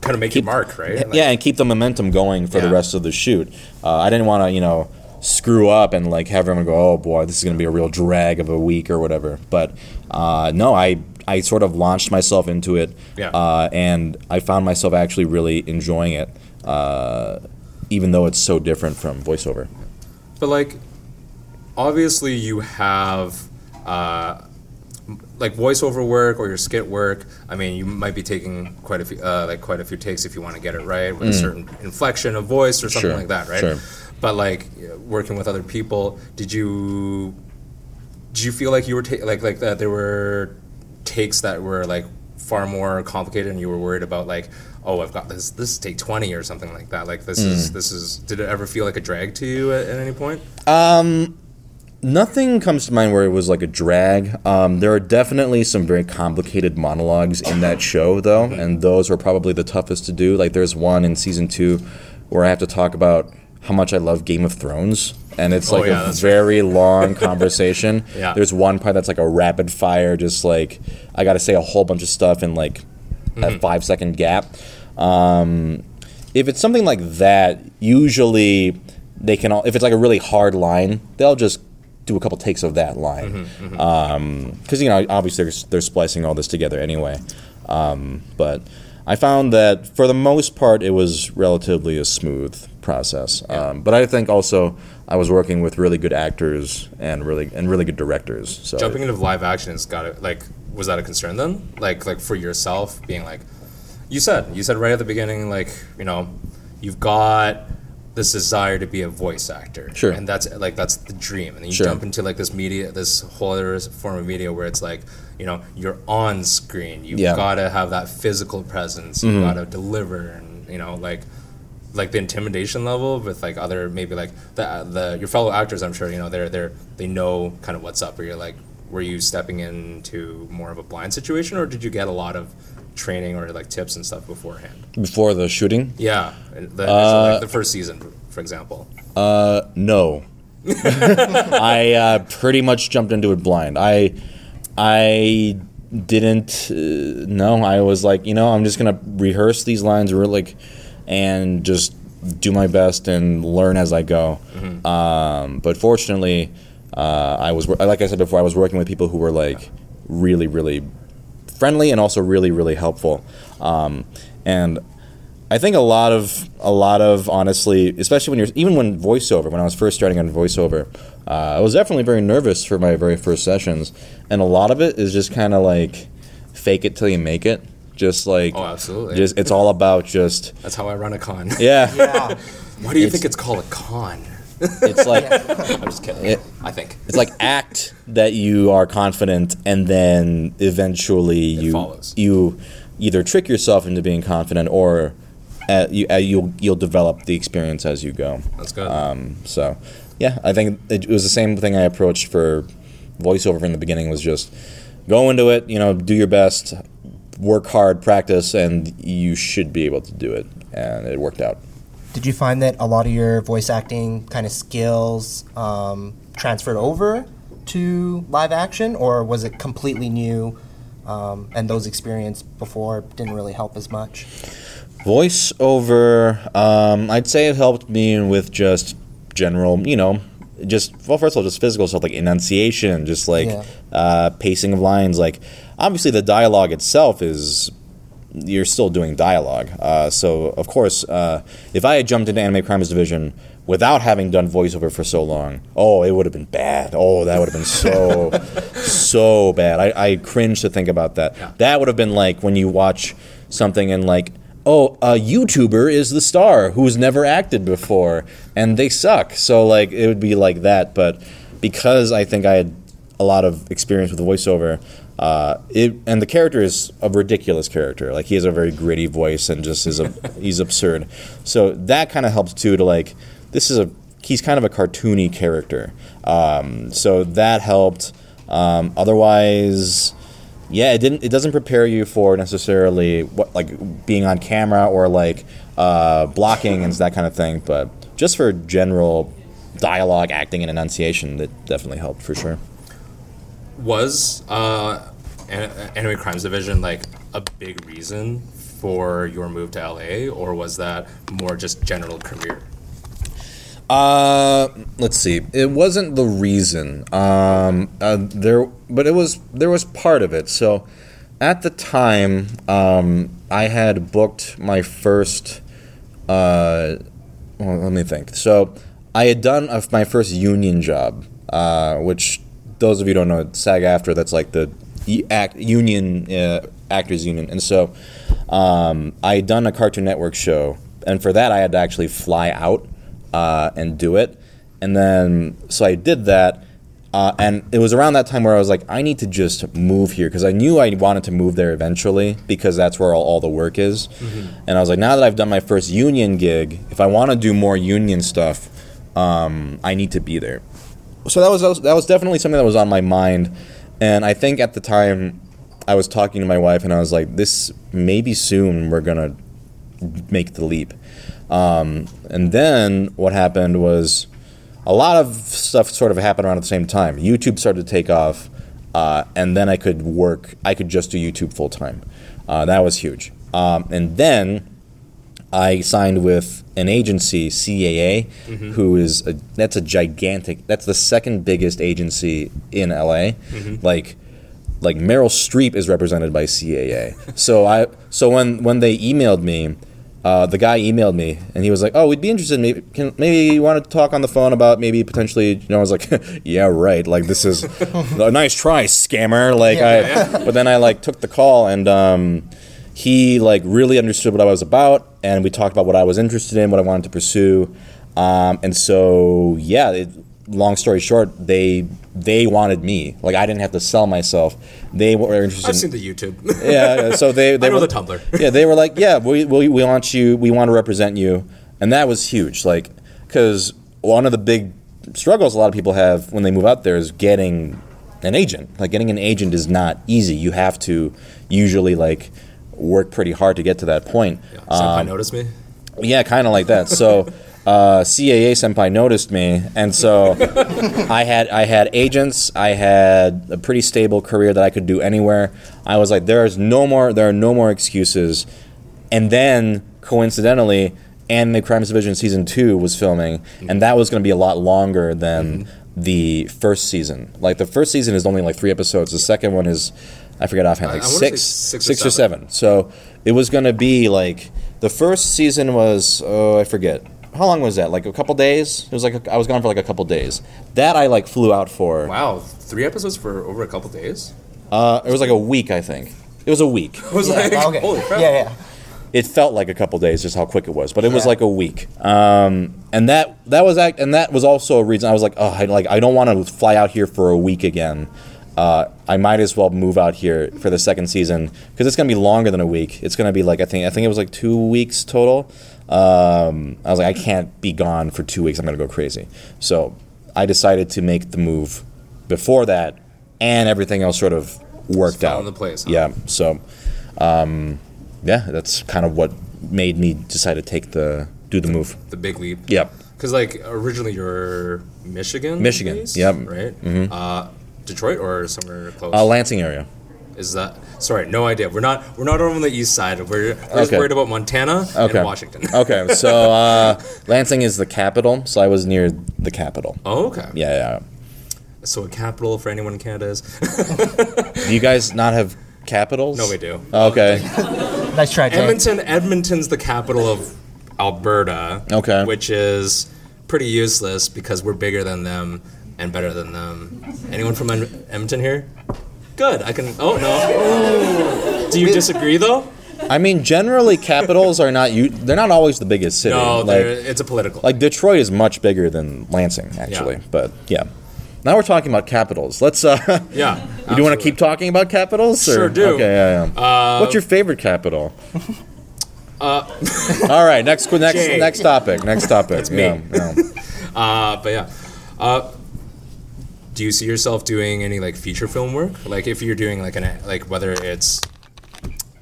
Kind of make keep- your mark, right? Like, yeah, and keep the momentum going for the rest of the shoot. Uh, I didn't want to, you know, screw up and like have everyone go, "Oh boy, this is going to be a real drag of a week or whatever." But uh, no, I I sort of launched myself into it, Yeah. uh, and I found myself actually really enjoying it, uh, even though it's so different from voiceover. But like, obviously, you have uh, like voiceover work or your skit work. I mean, you might be taking quite a few, uh, like quite a few takes if you want to get it right with a certain inflection of voice or something Mm. Sure, like that, right? sure. But like working with other people, did you did you feel like you were ta- like like that there were takes that were like far more complicated and you were worried about like oh I've got this this is take 20 or something like that like this is Mm. this is did it ever feel like a drag to you at, at any point Nothing comes to mind where it was like a drag. Um, there are definitely some very complicated monologues in that show, though, and those were probably the toughest to do. Like, there's one in season two where I have to talk about how much I love Game of Thrones, and it's Oh, like yeah, a that's right. very long conversation. Yeah. There's one part that's like a rapid fire, just like I got to say a whole bunch of stuff in like Mm-hmm. a five second gap. Um, if it's something like that, usually they can all. If it's like a really hard line, they'll just do a couple takes of that line. Because you know, obviously they're, they're splicing all this together anyway. Um, but I found that for the most part, it was relatively a smooth process. Um, but I think also I was working with really good actors and really and really good directors. So jumping into live action has got to like was that a concern then like like for yourself being like you said you said right at the beginning like you know you've got this desire to be a voice actor Sure. and that's like that's the dream and then you Sure. jump into like this media this whole other form of media where it's like you know you're on screen you've Yeah. Mm-hmm. got to have that physical presence you've got to deliver and you know like like the intimidation level with like other maybe like the the your fellow actors I'm sure you know they're they're they know kind of what's up or you're like were you stepping into more of a blind situation or did you get a lot of training or like tips and stuff beforehand before the shooting, yeah the, like the first season for example No. I uh, pretty much jumped into it blind. I I didn't uh, no, I was like, you know, I'm just going to rehearse these lines real like and just do my best and learn as I go. Um, but fortunately, uh, I was like I said before, I was working with people who were like really really friendly and also really really helpful. Um, and I think a lot of a lot of honestly, especially when you're even when voiceover, when I was first starting on voiceover, uh, I was definitely very nervous for my very first sessions, and a lot of it is just kind of like fake it till you make it. Just like Oh, absolutely. just it's all about just that's how I run a con yeah. Yeah. why do you It's- think it's called a con It's like I'm just kidding It- I think it's like act that you are confident, and then eventually you follows. you either trick yourself into being confident, or uh, you uh, you'll you'll develop the experience as you go. that's good Um, so, yeah, I think it was the same thing I approached for voiceover from the beginning. Was just go into it, you know, do your best, work hard, practice, and you should be able to do it. And it worked out. Did you find that a lot of your voice acting kind of skills um, transferred over to live action, or was it completely new? Um, and those experience before didn't really help as much. Voiceover, um, I'd say it helped me with just general, you know, just well, first of all, just physical stuff like enunciation, just like Yeah. uh, pacing of lines. Like obviously, the dialogue itself is you're still doing dialogue. Uh, so of course, uh, if I had jumped into Anime Crimes Division without having done voiceover for so long, oh, it would have been bad. Oh, that would have been so so bad. I, I cringe to think about that. Yeah. That would have been like when you watch something and like. Oh, a YouTuber is the star who's never acted before, and they suck. So, like, it would be like that. But because I think I had a lot of experience with voiceover. Uh, it and the character is a ridiculous character. Like he has a very gritty voice and just is a he's absurd. So that kind of helps too. To like this is a he's kind of a cartoony character. Um, so that helped. Um, otherwise, yeah, it didn't. It doesn't prepare you for necessarily what like being on camera or like uh, blocking and that kind of thing. But just for general dialogue, acting, and enunciation, that definitely helped for sure. Was uh, Anime Crimes Division like a big reason for your move to LA, or was that more just general career? Uh, let's see. It wasn't the reason. Um, uh, there, but it was there was part of it. So, at the time, um, I had booked my first. Uh, well, let me think. So, I had done a, my first union job, uh, which those of you who don't know, SAG-AFTRA. That's like the act union uh, actors union, and so um, I had done a Cartoon Network show, and for that I had to actually fly out uh, and do it. And then, so I did that. Uh, and it was around that time where I was like, I need to just move here because I knew I wanted to move there eventually because that's where all, all the work is. And I was like, now that I've done my first union gig, if I want to do more union stuff, um, I need to be there. So that was that was definitely something that was on my mind. And I think at the time, I was talking to my wife and I was like, this maybe soon we're gonna make the leap. Um, and then what happened was a lot of stuff sort of happened around at the same time. YouTube started to take off, uh, and then I could work. I could just do YouTube full time. Uh, that was huge. Um, and then I signed with an agency, CAA, who is a, that's a gigantic. That's the second biggest agency in LA. Like like Meryl Streep is represented by CAA. So I so when when they emailed me, uh, the guy emailed me and he was like, "Oh, we'd be interested. Maybe can maybe you want to talk on the phone about maybe potentially." You know, I was like, "Yeah, right. Like this is a nice try, scammer." Like I, but then I like took the call and um, he like really understood what I was about, and we talked about what I was interested in, what I wanted to pursue, um, and so yeah. It, long story short, they they wanted me. Like I didn't have to sell myself. They were interested. I've in- seen the YouTube. yeah, yeah, so they they I know were, the Tumblr. yeah, they were like, yeah, we, we we want you, we want to represent you, and that was huge. Like, because one of the big struggles a lot of people have when they move out there is getting an agent. Like, getting an agent is not easy. You have to usually like work pretty hard to get to that point. Yeah, Senpai Um, noticed me. yeah, kind of like that. So, uh, CAA senpai noticed me, and so I had I had agents. I had a pretty stable career that I could do anywhere. I was like, there is no more. There are no more excuses. And then, coincidentally, Anime Crimes Division season two was filming, and that was going to be a lot longer than the first season. Like the first season is only like three episodes. The second one is. I forget offhand, like I wanna say six, six or six or seven. seven. So it was going to be like the first season was oh I forget how long was that like a couple days. It was like a, I was gone for like a couple days. That I like flew out for. Wow, three episodes for over a couple days. Uh, it was like a week I think. It was a week. I was like, okay. holy crap. Yeah, yeah. It felt like a couple days, just how quick it was, but it was Yeah. like a week. Um, and that that was act, and that was also a reason I was like, oh, I, like I don't want to fly out here for a week again. Uh, I might as well move out here for the second season because it's gonna be longer than a week. It's gonna be like I think I think it was like two weeks total. Um, I was like, I can't be gone for two weeks. I'm gonna go crazy. So I decided to make the move before that, and everything else sort of worked out. into place, huh? Yeah. So, um, yeah, that's kind of what made me decide to take the do the move. The big leap. Yep. Because like originally you're Michigan. Michigan, based, yep. Mm-hmm. Right. Uh, Detroit or somewhere close. Uh, Lansing area. Is that sorry? No idea. We're not we're not on the east side. We're, we're just worried about Montana Okay. and Washington. Okay, so uh, Lansing is the capital, so I was near the capital. Oh, okay. Yeah, yeah. So a capital for anyone in Canada is. Do you guys not have capitals? no, we do. Okay. Nice try, Jay. Edmonton. Edmonton's the capital of Alberta. Okay. Which is pretty useless because we're bigger than them and better than them. Anyone from Ed- Edmonton here? Good. I can. Oh no. Do you disagree though? I mean, generally, capitals are not you. They're not always the biggest city. No, like, it's a political. like Detroit is much bigger than Lansing, actually. Yeah. But yeah. Now we're talking about capitals. Let's. uh yeah. Do you do want to keep talking about capitals? or- Sure do. Okay, yeah, yeah. What's your favorite capital? Uh, All right, next next Jay. next topic. Next topic. That's me. Yeah, yeah. Uh, but yeah. Do you see yourself doing any like feature film work? Like if you're doing like an like whether it's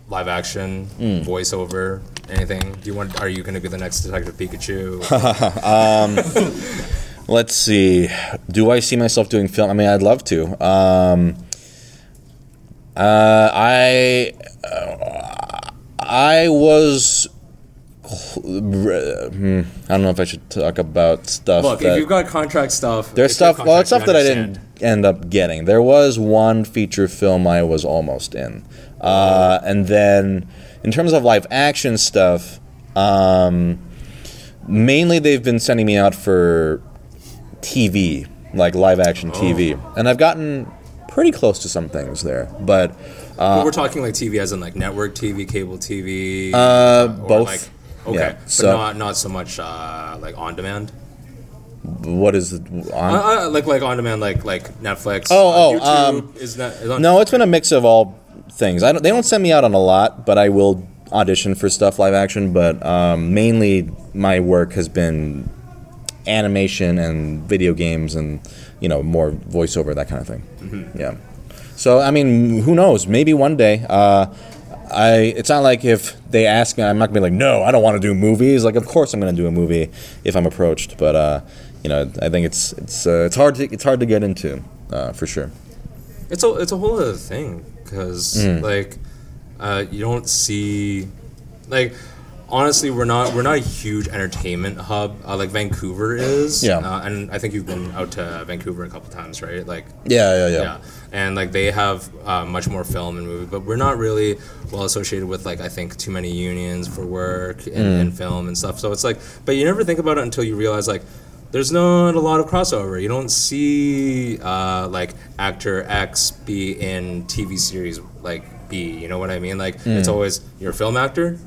live action, Hmm. voiceover, anything? Do you want? Are you going to be the next Detective Pikachu? Let's see. Do I see myself doing film? I mean, I'd love to. Um, uh, I uh, I was. Hmm, I don't know if I should talk about stuff. Look, that, if you've got contract stuff, there's stuff. Well, it's stuff that I didn't end up getting. There was one feature film I was almost in, uh, and then in terms of live action stuff, um, mainly they've been sending me out for TV, like live action TV, and I've gotten pretty close to some things there, but But we're talking like TV as in like network TV, cable TV. Uh, both. Like, okay, Yeah, but so- not not so much uh, like on demand. what is it Uh, on? uh, like like on demand, like like Netflix. Oh, uh, oh, YouTube um, is not. Is on, No, it's been a mix of all things. I don't, they don't send me out on a lot, but I will audition for stuff live action. But um, mainly, my work has been animation and video games, and you know more voiceover that kind of thing. Mm-hmm. Yeah. So I mean, who knows? Maybe one day. Uh, I. It's not like if they ask me, I'm not gonna be like, no, I don't want to do movies. Like, of course I'm gonna do a movie if I'm approached. But uh, you know, I think it's it's uh, it's hard to it's hard to get into uh, for sure. It's a it's a whole other thing because Mm. like uh, you don't see like honestly we're not we're not a huge entertainment hub uh, like Vancouver is Yeah. uh, and I think you've been out to Vancouver a couple times right like Yeah, yeah, yeah. yeah and like they have uh, much more film and movie but we're not really well associated with like I think too many unions for work in, Mm. in film and stuff so it's like but you never think about it until you realize like there's not a lot of crossover. You don't see uh, like actor X be in TV series like B. You know what I mean? Like it's always you're film actor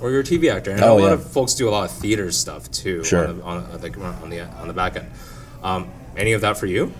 or you're a TV actor. And. Oh, a lot yeah. of folks do a lot of theater stuff too. Sure. On the, on, uh, like on the on the back end. Um, any of that for you?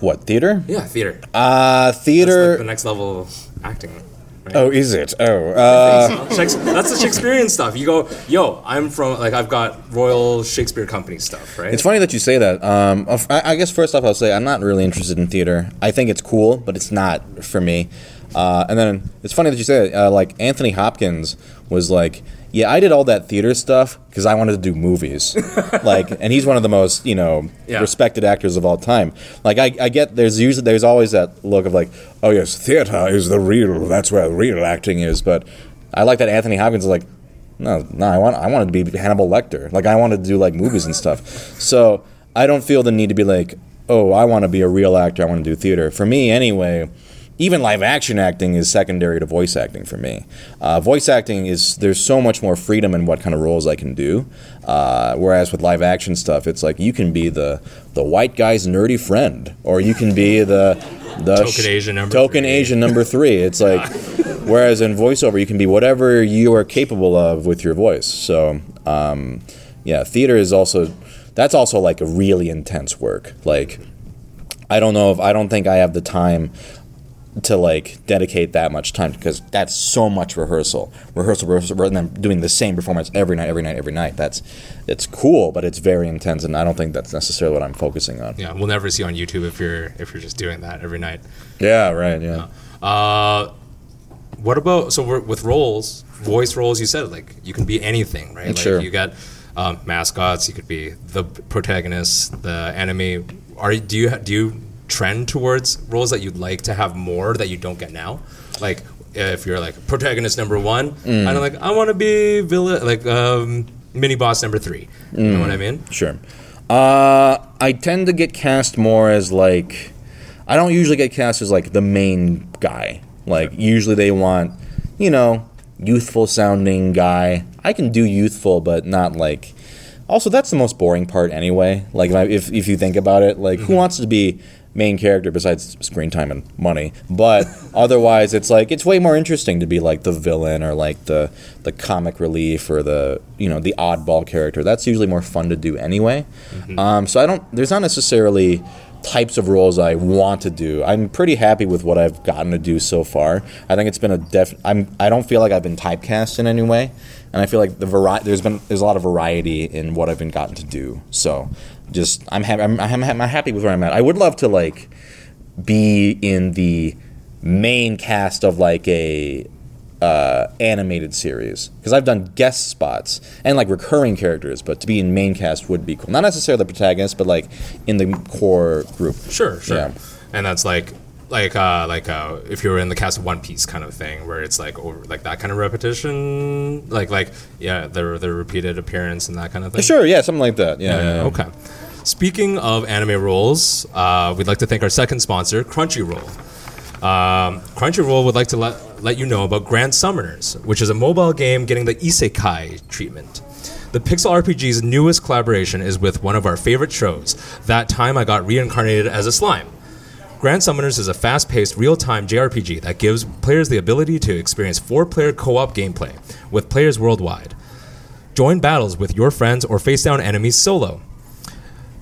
What theater? Yeah, theater. Uh, theater. like the next level of acting. Right? oh, is it? Oh, uh, that's the Shakespearean stuff. You go, yo, I'm from like I've got Royal Shakespeare Company stuff, right? it's funny that you say that. Um, I, I guess first off, I'll say I'm not really interested in theater. I think it's cool, but it's not for me. Uh, and then it's funny that you say it. Uh, like Anthony Hopkins was like, "Yeah, I did all that theater stuff because I wanted to do movies." like, and he's one of the most you know Yeah. respected actors of all time. Like, I, I get there's usually there's always that look of like, "Oh yes, theater is the real. That's where real acting is." But I like that Anthony Hopkins is like, no, no, I want I wanted to be Hannibal Lecter. Like I wanted to do like movies and stuff. So I don't feel the need to be like, oh, I want to be a real actor. I want to do theater. For me, anyway. Even live action acting is secondary to voice acting for me. Uh, voice acting is there's so much more freedom in what kind of roles I can do. Uh, whereas with live action stuff, it's like you can be the the white guy's nerdy friend, or you can be the the Token Asian number token three. Asian number three. It's like, whereas in voiceover, you can be whatever you are capable of with your voice. So, um, yeah, theater is also that's also like a really intense work. Like, I don't know if I don't think I have the time to like dedicate that much time because that's so much rehearsal, rehearsal, rehearsal, and then doing the same performance every night, every night, every night. That's it's cool, but it's very intense, and I don't think that's necessarily what I'm focusing on. yeah, we'll never see on YouTube if you're if you're just doing that every night. Yeah, right. Yeah. Uh, what about so we're, with roles, voice roles? You said like you can be anything, right? Like Sure. you got um, mascots. You could be the protagonist, the enemy. Are you- do you do you trend towards roles that you'd like to have more that you don't get now? Like if you're like protagonist number one, Mm. I don't like I want to be villain like um, mini boss number three. You know what I mean? Sure. Uh, I tend to get cast more as like, I don't usually get cast as like the main guy. Like usually they want, you know, youthful sounding guy. I can do youthful, but not like. Also, that's the most boring part anyway. Like if if you think about it, like who wants to be main character besides screen time and money? But otherwise, it's like it's way more interesting to be like the villain or like the the comic relief or the you know the oddball character. That's usually more fun to do anyway. Um, so I don't. There's not necessarily types of roles I want to do. I'm pretty happy with what I've gotten to do so far. I think it's been a def. I'm. I don't feel like I've been typecast in any way, and I feel like the vari- There's been there's a lot of variety in what I've been gotten to do. So, just I'm happy. I'm, I'm, I'm happy with where I'm at. I would love to like be in the main cast of like a uh, animated series because I've done guest spots and like recurring characters, but to be in main cast would be cool. Not necessarily the protagonist, but like in the core group. Sure, sure. Yeah. And that's like like uh like uh if you were in the cast of One Piece kind of thing where it's like over like that kind of repetition like like yeah the the repeated appearance and that kind of thing. Sure, yeah, something like that. Yeah, yeah, yeah. Okay. Speaking of anime roles, uh, we'd like to thank our second sponsor, Crunchyroll. Um, Crunchyroll would like to let, let you know about Grand Summoners, which is a mobile game getting the isekai treatment. The Pixel RPG's newest collaboration is with one of our favorite shows. That time I got reincarnated as a slime. Grand Summoners is a fast paced, real time JRPG that gives players the ability to experience four player co op gameplay with players worldwide. Join battles with your friends or face down enemies solo.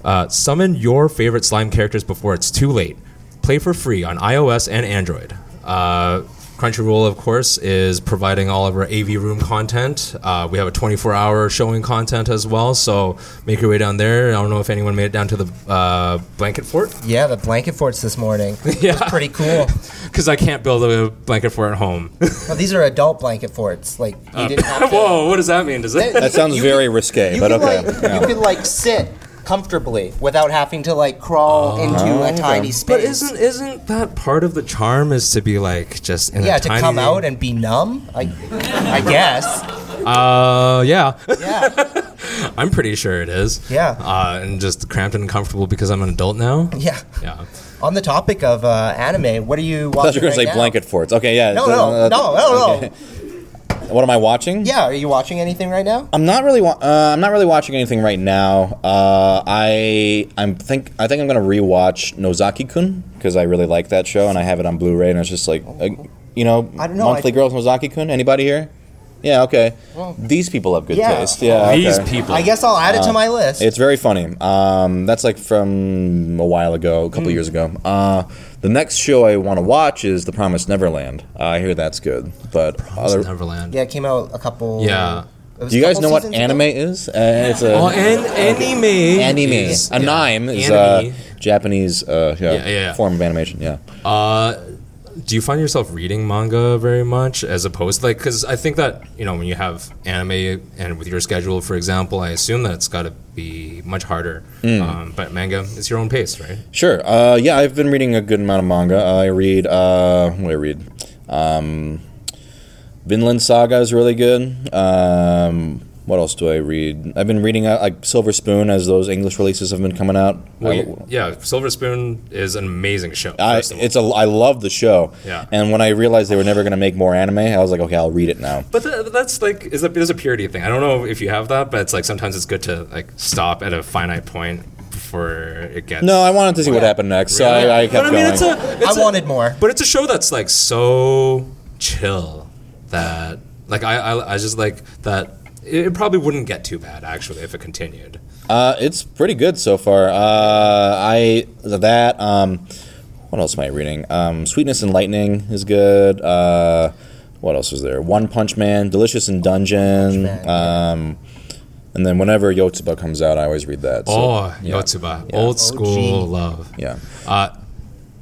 Uh, summon your favorite slime characters before it's too late. Play for free on iOS and Android. Uh, Crunchyroll, of course, is providing all of our AV room content. Uh, we have a 24 hour showing content as well, so make your way down there. I don't know if anyone made it down to the uh, blanket fort Yeah, the blanket forts this morning. Yeah. It's pretty cool. because I can't build a blanket fort at home. Well, these are adult blanket forts. Like you didn't have to. Whoa, what does that mean? Does it? That sounds You very could- risque, but okay. like yeah. you could like sit comfortably without having to like crawl into a okay. tiny But space. isn't isn't that part of the charm? Is to be like just in yeah, a to tiny come out and be numb. I, I guess. uh yeah. Yeah. I'm pretty sure it is. Yeah. Uh, and just cramped and uncomfortable because I'm an adult now. Yeah. Yeah. On the topic of uh, anime, what are you I thought you were going right to say now? blanket forts. Okay, yeah. No, th- no, uh, no, no, no. okay. What am I watching? Yeah, are you watching anything right now? I'm not really. Wa- uh, I'm not really watching anything right now. Uh, I I'm think I think I'm gonna rewatch Nozaki-kun because I really like that show and I have it on Blu-ray and it's just like, uh, you know, I don't know, monthly I- girls Nozaki-kun. Anybody here? Yeah. Okay. These people have good Yeah. taste. Yeah. These people. I guess I'll add it to my list. It's very funny. Um, that's like from a while ago, a couple Mm. years ago. Uh, the next show I want to watch is The Promised Neverland. Uh, I hear that's good, but other, Neverland. yeah, it came out a couple. Yeah. do you guys know what seasons ago. anime is? Uh, it's a Oh, and anime. anime. is- Anime is Anime. uh, Japanese uh, yeah, Yeah, yeah, yeah. form of animation. Yeah. Uh, do you find yourself reading manga very much as opposed to like because I think that you know when you have anime and with your schedule, for example, I assume that it's got to be much harder. Hmm. Um, but manga, it's your own pace, right? Sure. Uh, yeah, I've been reading a good amount of manga. I read. Uh, what do I read? Um, Vinland Saga is really good. Um, what else do I read? I've been reading uh, like Silver Spoon as those English releases have been coming out. Well, I- you- yeah, Silver Spoon is an amazing show. I, first of all. it's a I love the show. Yeah. And when I realized they were never going to make more anime, I was like, okay, I'll read it now. But th- that's like is a there's a purity thing. I don't know if you have that, but it's like sometimes it's good to like stop at a finite point before it gets. No, I wanted to see what happened next, so Really? I, I kept but I mean, going. it's a. It's I a- wanted more. But it's a show that's like so chill that like I I, I just like that. It it probably wouldn't get too bad actually if it continued. Uh, it's pretty good so far. Uh, I that um, what else am I reading? Um, Sweetness and Lightning is good. Uh, what else is there? One Punch Man, Delicious in Dungeon. Um, and then whenever Yotsuba comes out, I always read that. So, oh, yeah. Yotsuba, old school love. Yeah. Uh,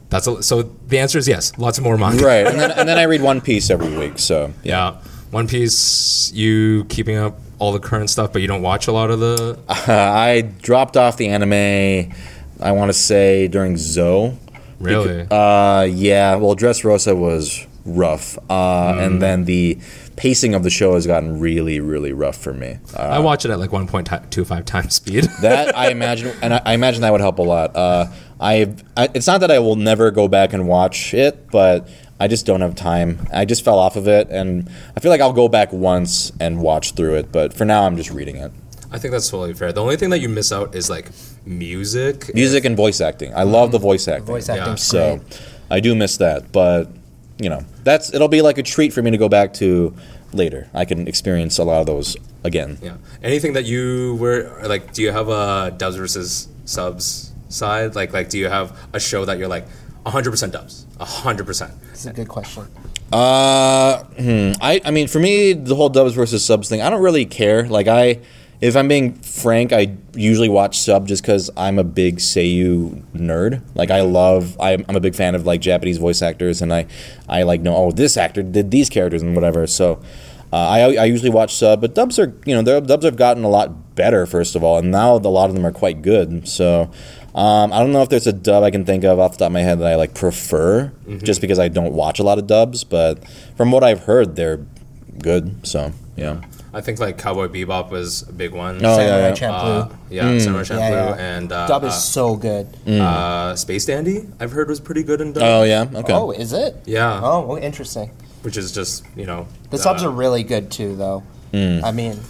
that's a, so. The answer is yes. Lots of more manga. Right, and then and then I read One Piece every week. So Yeah. One Piece. You keeping up all the current stuff, but you don't watch a lot of the. Uh, I dropped off the anime. I want to say during Zou. Really? Uh, yeah. Well, Dressrosa was rough, uh, Mm. and then the pacing of the show has gotten really, really rough for me. Uh, I watch it at like 1.25 times speed. that I imagine, and I, I imagine that would help a lot. Uh, I, it's not that I will never go back and watch it, but I just don't have time. I just fell off of it, and I feel like I'll go back once and watch through it. But for now, I'm just reading it. I think that's totally fair. The only thing that you miss out is like music. Music and voice acting. I love the voice acting. Voice acting, Yeah. So great. I do miss that, but you know, that's it'll be like a treat for me to go back to later. I can experience a lot of those again. Yeah. Anything that you were like? Do you have a dubs versus subs side? Like, like, do you have a show that you're like 100% dubs, 100%? It's a good question. Uh, hmm, I I mean, for me, the whole dubs versus subs thing, I don't really care. Like I. If I'm being frank, I usually watch sub just because I'm a big Seiyu nerd. Like I love, I'm, I'm a big fan of like Japanese voice actors, and I, I like know oh this actor did these characters and whatever. So, uh, I I usually watch sub, but dubs are you know their dubs have gotten a lot better first of all, and now a lot of them are quite good. So, um, I don't know if there's a dub I can think of off the top of my head that I like prefer, just because I don't watch a lot of dubs. But from what I've heard, they're good. So yeah. I think like Cowboy Bebop was a big one. Oh, yeah, Samurai yeah. Champloo. Uh, yeah, Samurai Champloo Yeah, yeah. and uh, Dub is uh, so good. uh, Space Dandy. I've heard was pretty good in dub. Oh yeah. Okay. Oh, is it? Yeah, Oh, well, interesting. which is just you know The subs uh, are really good too, though. Hmm. I mean,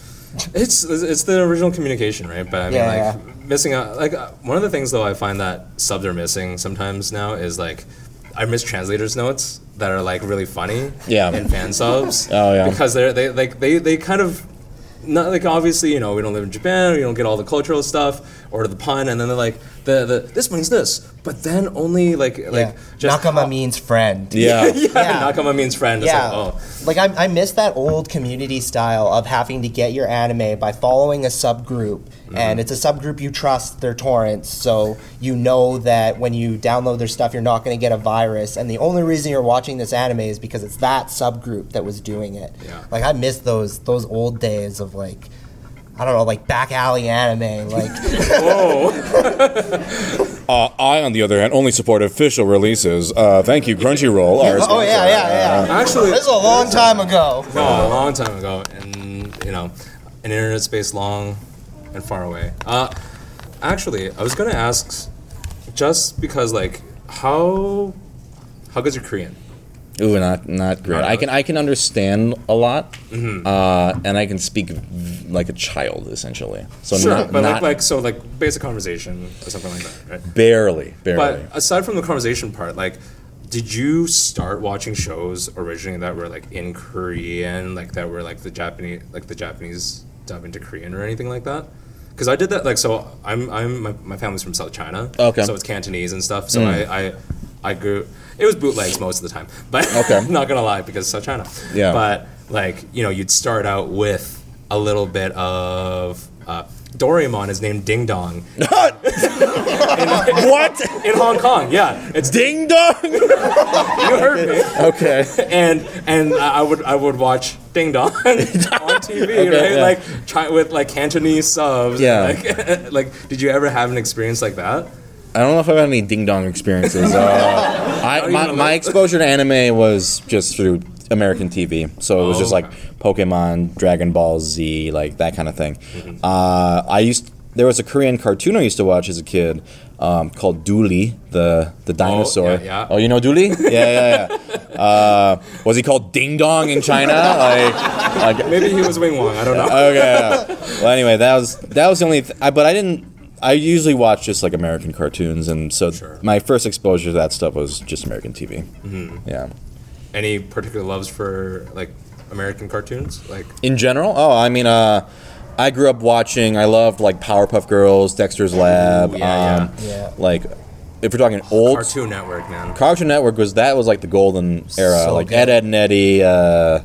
It's it's the original communication, right? But I mean, Yeah, like missing out. Like uh, one of the things though, I find that subs are missing sometimes now is like I miss translators notes that are like really funny. Yeah. In fan subs. Oh, yeah. Because they're they like they they kind of. Not like obviously, you know, we don't live in Japan. We don't get all the cultural stuff or the pun, and then they're like, the, the this means this, but then only like like just Nakama how- means friend. Yeah. yeah, Yeah. Nakama means friend. It's Yeah, like, oh, like I, I miss that old community style of having to get your anime by following a subgroup, Mm-hmm. and it's a subgroup you trust their torrents, so you know that when you download their stuff, you're not going to get a virus, and the only reason you're watching this anime is because it's that subgroup that was doing it. Yeah. Like I miss those those old days of like. I don't know, like back alley anime, like Uh, I, on the other hand, only support official releases. Uh, thank you, Crunchyroll. our oh yeah, yeah, yeah. actually, This is a long time ago. No, a long time ago, and you know, an internet space long and far away. Uh, actually, I was gonna ask, just because like how how good's your Korean? Ooh, not not great. I can I can understand a lot, Mm-hmm. uh, and I can speak v- like a child essentially. So Sure, not, but like not like so like basic conversation or something like that, right? barely, barely. But aside from the conversation part, like. Did you start watching shows originally that were like in Korean, like that were like the Japanese, like the Japanese dub into Korean or anything like that? Because I did that. Like, so I'm, I'm, my, my family's from South China. Okay. So it's Cantonese and stuff. So I, I, I grew. It was bootlegs most of the time, but Okay. I'm not gonna lie because it's South China. Yeah. But like, you know, you'd start out with a little bit of. Uh, Doraemon is named Ding Dong what? in Hong Kong. Yeah, it's Ding dong. you heard me. okay. and and I would I would watch Ding Dong on TV, right? yeah. Like try with like Cantonese subs. Yeah. Like, like, did you ever have an experience like that? I don't know if I've had any ding dong experiences. Uh, I, my, my exposure to anime was just through American TV, so it was Oh, just like. Pokemon, Dragon Ball Z, like that kind of thing. Mm-hmm. Uh, I used there was a Korean cartoon I used to watch as a kid um, called Dooly, the the dinosaur. yeah, yeah. Oh, you know Dooly? yeah, yeah, yeah. Uh, was he called Ding Dong in China? like, like Maybe he was Wing Wong. I don't know. okay. yeah. Well, anyway, that was that was the only. Th- I, but I didn't. I usually watch just like American cartoons, and so Sure. my first exposure to that stuff was just American TV. Mm-hmm. Yeah. Any particular loves for like American cartoons? Like In general, oh, I mean, uh, I grew up watching. I loved like Powerpuff Girls, Dexter's Lab. yeah, um, yeah. Yeah. Like, if we're talking old Cartoon Network, man. Cartoon Network was that was like the golden era, So like good. Ed, Edd n Eddy, uh,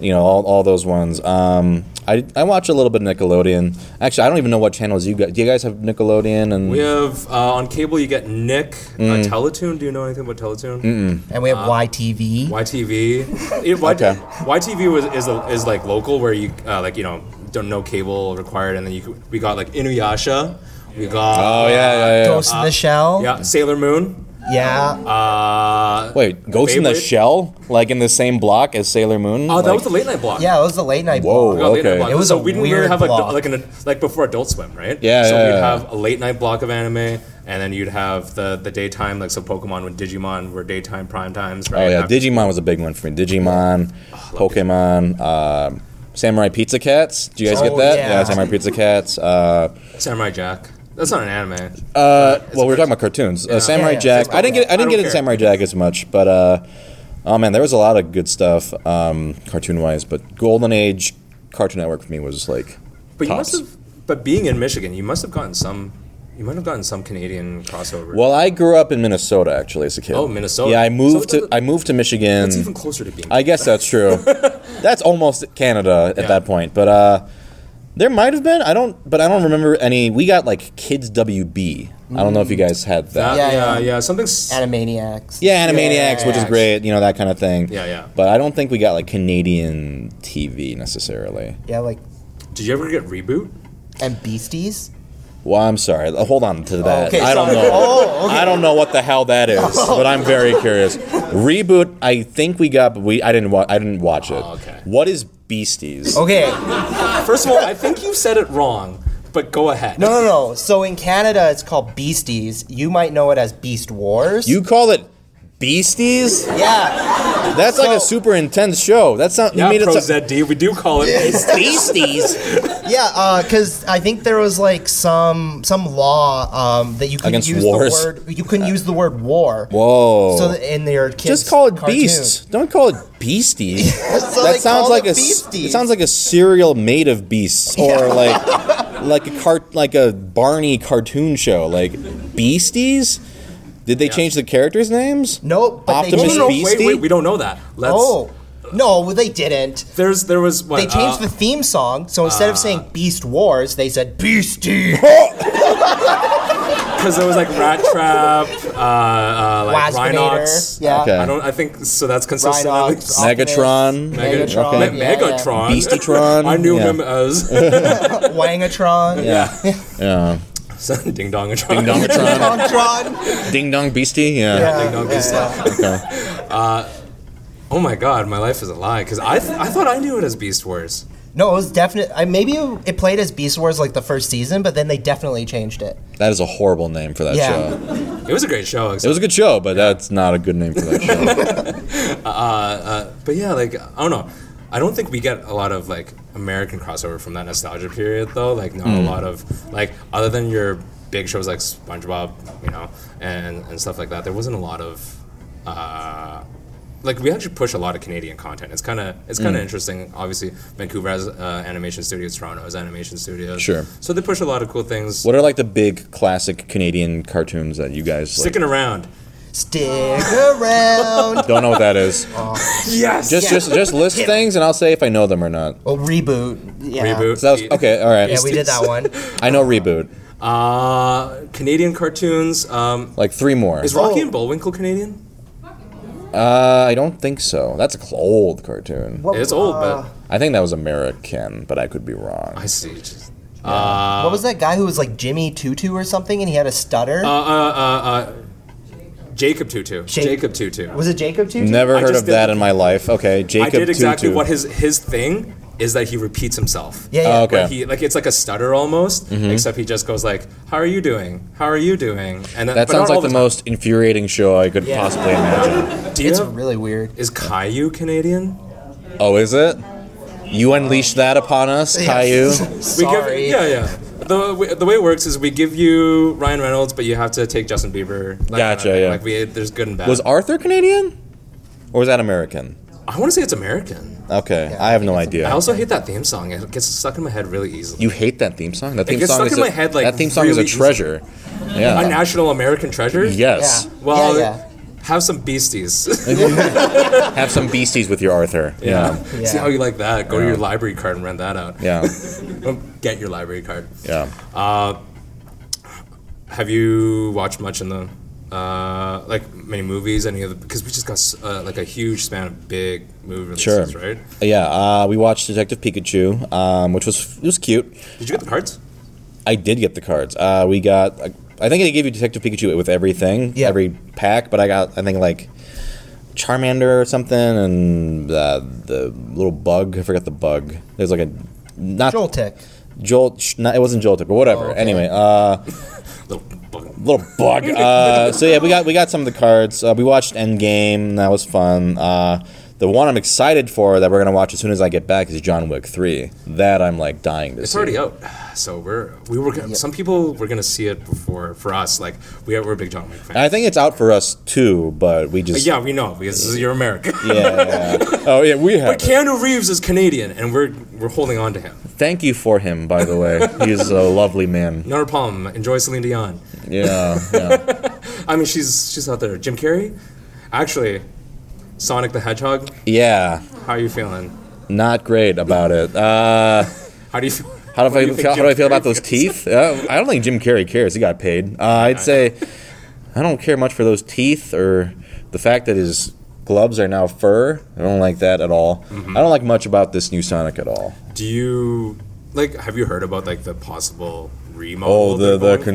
you know, all, all those ones. Um, I I watch a little bit of Nickelodeon. Actually, I don't even know what channels you got. Do you guys have Nickelodeon? And We have uh, on cable. You get Nick Mm. uh, Teletoon. Do you know anything about Teletoon? And we have Uh, YTV. YTV. It, y- Okay. YTV was is, a, is like local where you uh, like you know don't no cable required, and then you we got like Inuyasha. We got oh yeah, yeah, yeah. Ghost in the Shell. yeah Sailor Moon. Yeah. Uh, Wait, Ghost in the Beyblade? Shell, like in the same block as Sailor Moon? oh, that Like- was the late night block. Yeah, it was the late night Whoa. block. We late night Okay. block. It was so a we didn't really weird have a block. like an like before Adult Swim, right? Yeah, So yeah, we'd yeah. have a late night block of anime, and then you'd have the the daytime like so Pokemon when Digimon were daytime prime times, right? Oh yeah, After- Digimon was a big one for me. Digimon, Pokemon, um, Samurai Pizza Cats. Do you guys Oh, get that? yeah. Samurai Pizza Cats. Uh, Samurai Jack. That's not an anime. uh, well, we were talking about cartoons. Uh, Samurai Yeah, yeah, Jack. Samurai I didn't get. I I didn't don't get into. Samurai Jack as much, but uh, oh man, there was a lot of good stuff, um, cartoon wise. But Golden Age Cartoon Network for me was like. But you must have. But being in Michigan, you must have gotten some. You might have gotten some Canadian crossover. Well, I grew up in Minnesota actually as a kid. Oh, Minnesota. Yeah, I moved So to I moved to Michigan. It's even closer to being. I guess that's true. that's almost Canada at Yeah. that point. But uh, there might have been. I don't. But I don't remember any. We got like Kids WB. I don't know if you guys had that. that, Yeah, yeah, yeah, yeah. Something. Animaniacs. yeah, Animaniacs, which is great. You know that kind of thing. Yeah, yeah. But I don't think we got like Canadian TV necessarily. Yeah, like Did you ever get reboot? and Beasties. Well, I'm sorry. Hold on to that. okay, I don't sorry. know. Oh, okay. I don't know what the hell that is, but I'm very curious. Reboot. I think we got, but we. I didn't. Wa- I didn't watch it. Oh, okay. What is Beasties? Okay. First of all, I think you said it wrong, but go ahead. No, no, no. So in Canada, it's called Beasties. You might know it as Beast Wars. You call it Beasties? Yeah. That's like a super intense show. That's not. Yeah, you made Pro it. so- ZD. We do call it. Beasties. Yeah, because I think there was like some some law um, that you couldn't Against use wars? the word you couldn't use the word war. Whoa. So in their kids Just call it cartoon. beasts. Don't call it beasties. So that sounds like it a. s- Beasties. It sounds like a cereal made of beasts, or like like a cart like a Barney cartoon show. Like beasties. Did they change the characters' names? Nope, but Optimus they no, changed. no, no. Beastie? Wait, wait. We don't know that. Let's. Oh no, they didn't. There's there was what, They changed uh, the theme song, so instead of saying Beast Wars, they said Beastie. because there was like Rat Trap, uh, uh, like Waspinator. Rhinox. Yeah. Okay. I don't. I think so. That's consistent. Rhinox, Megatron. Optimus, Okay. Megatron, Me- yeah, yeah. Megatron. Beastietron? I knew Yeah. him as Wangatron. Yeah. Yeah. Yeah. Ding dongatron. Ding dongatron. Megatron. Ding dong beastie. Yeah. Yeah, Ding dong beastie. yeah. Okay. Uh, oh my god, my life is a lie. Because I th- I thought I knew it as Beast Wars. No, it was definite. I, maybe it played as Beast Wars like the first season, but then they definitely changed it. That is a horrible name for that Yeah. show. It was a great show. It was a good show, but that's not a good name for that show. Uh, uh, but yeah, like I don't know. I don't think we get a lot of like American crossover from that nostalgia period though. Like not a lot of like other than your big shows like SpongeBob, you know, and and stuff like that. There wasn't a lot of uh, like we actually push a lot of Canadian content. It's kind of it's kind of interesting. Obviously, Vancouver has uh, animation studios, Toronto has animation studios. Sure. So they push a lot of cool things. What are like the big classic Canadian cartoons that you guys like, Sticking around. Stick around. don't know what that is? Yes. Just just just list things and I'll say if I know them or not. Oh, reboot. Yeah. Reboot. So that was okay. All right. Yeah, we did that one. I know reboot. Uh, Canadian cartoons. Um, Like three more. is Rocky Oh. and Bullwinkle Canadian? Uh, I don't think so. That's a cl- old cartoon. What, It's old, uh, but I think that was American, but I could be wrong. I see. Just- Uh, what was that guy who was like Jimmy Two-Two or something, and he had a stutter? uh, uh, uh, uh, Jacob Two-Two. Jake- Jacob Two-Two. was it Jacob Two-Two? Never I heard just of that in my life. Okay, Jacob I did exactly Two-Two. what his his thing is that he repeats himself. Yeah, yeah. Oh, okay. But he like it's like a stutter almost, Mm-hmm. except he just goes like, "How are you doing? How are you doing?" And then, That but sounds not all like the time. most infuriating show I could Yeah. possibly imagine. Do you It's know- really weird. is Caillou Canadian? Oh, is it? You unleashed that upon us, Caillou? We give, Sorry. yeah, yeah. The, way- the way it works is we give you Ryan Reynolds, but you have to take Justin Bieber. that kind of Gotcha, yeah. Like we, there's good and bad. Was Arthur Canadian? Or was that American? I want to say it's American. Okay, Yeah, I have I no idea. I also hate that theme song. It gets stuck in my head really easily. you hate that theme song? That theme gets song stuck is in a, my head, like, that theme song is a really easy. treasure. a Yeah. national American treasure. Yes. Yeah. Well, yeah, have some beasties. Have some beasties with your Arthur. Yeah. yeah. See how you like that. Go to your library card and rent that out. Yeah. Get your library card. Yeah. Have you watched much in the uh, like many movies? Any of the because we just got uh, like a huge span of big movie Sure. releases, right? Yeah. Uh, we watched Detective Pikachu, um, which was it was cute. Did you get the cards? I did get the cards. Uh, we got uh, I think they gave you Detective Pikachu with everything, Yeah. every pack. But I got I think like Charmander or something, and uh, the little bug. I forgot the bug. There's like a not Joltik. Jolt. sh- Not, it wasn't Joltik, but whatever. Oh, okay. Anyway, uh, Little bug. little bug. Uh, so yeah, we got we got some of the cards. Uh, we watched Endgame. That was fun. Uh, the one I'm excited for that we're gonna watch as soon as I get back is John Wick Three. That I'm like dying to It's see. It's already out, so we're we were gonna, some people were gonna see it before for us. Like we are, we're big John Wick fans. I think it's out for us too, but we just yeah, we know because you're American. yeah, yeah. Oh yeah, we have. But it. Keanu Reeves is Canadian, and we're we're holding on to him. Thank you for him, by the way. He's a lovely man. Not a problem. Enjoy Celine Dion. Yeah, yeah. I mean, she's she's out there. Jim Carrey, actually, Sonic the Hedgehog. yeah. How are you feeling? Not great about it. Uh, How do you feel? how do I you think feel? How do I feel about those feels? teeth? Uh, I don't think Jim Carrey cares. He got paid. Uh, I'd say I don't care much for those teeth or the fact that his gloves are now fur. I don't like that at all. Mm-hmm. I don't like much about this new Sonic at all. Do you like? Have you heard about like the possible remodel? Oh, the, the going for?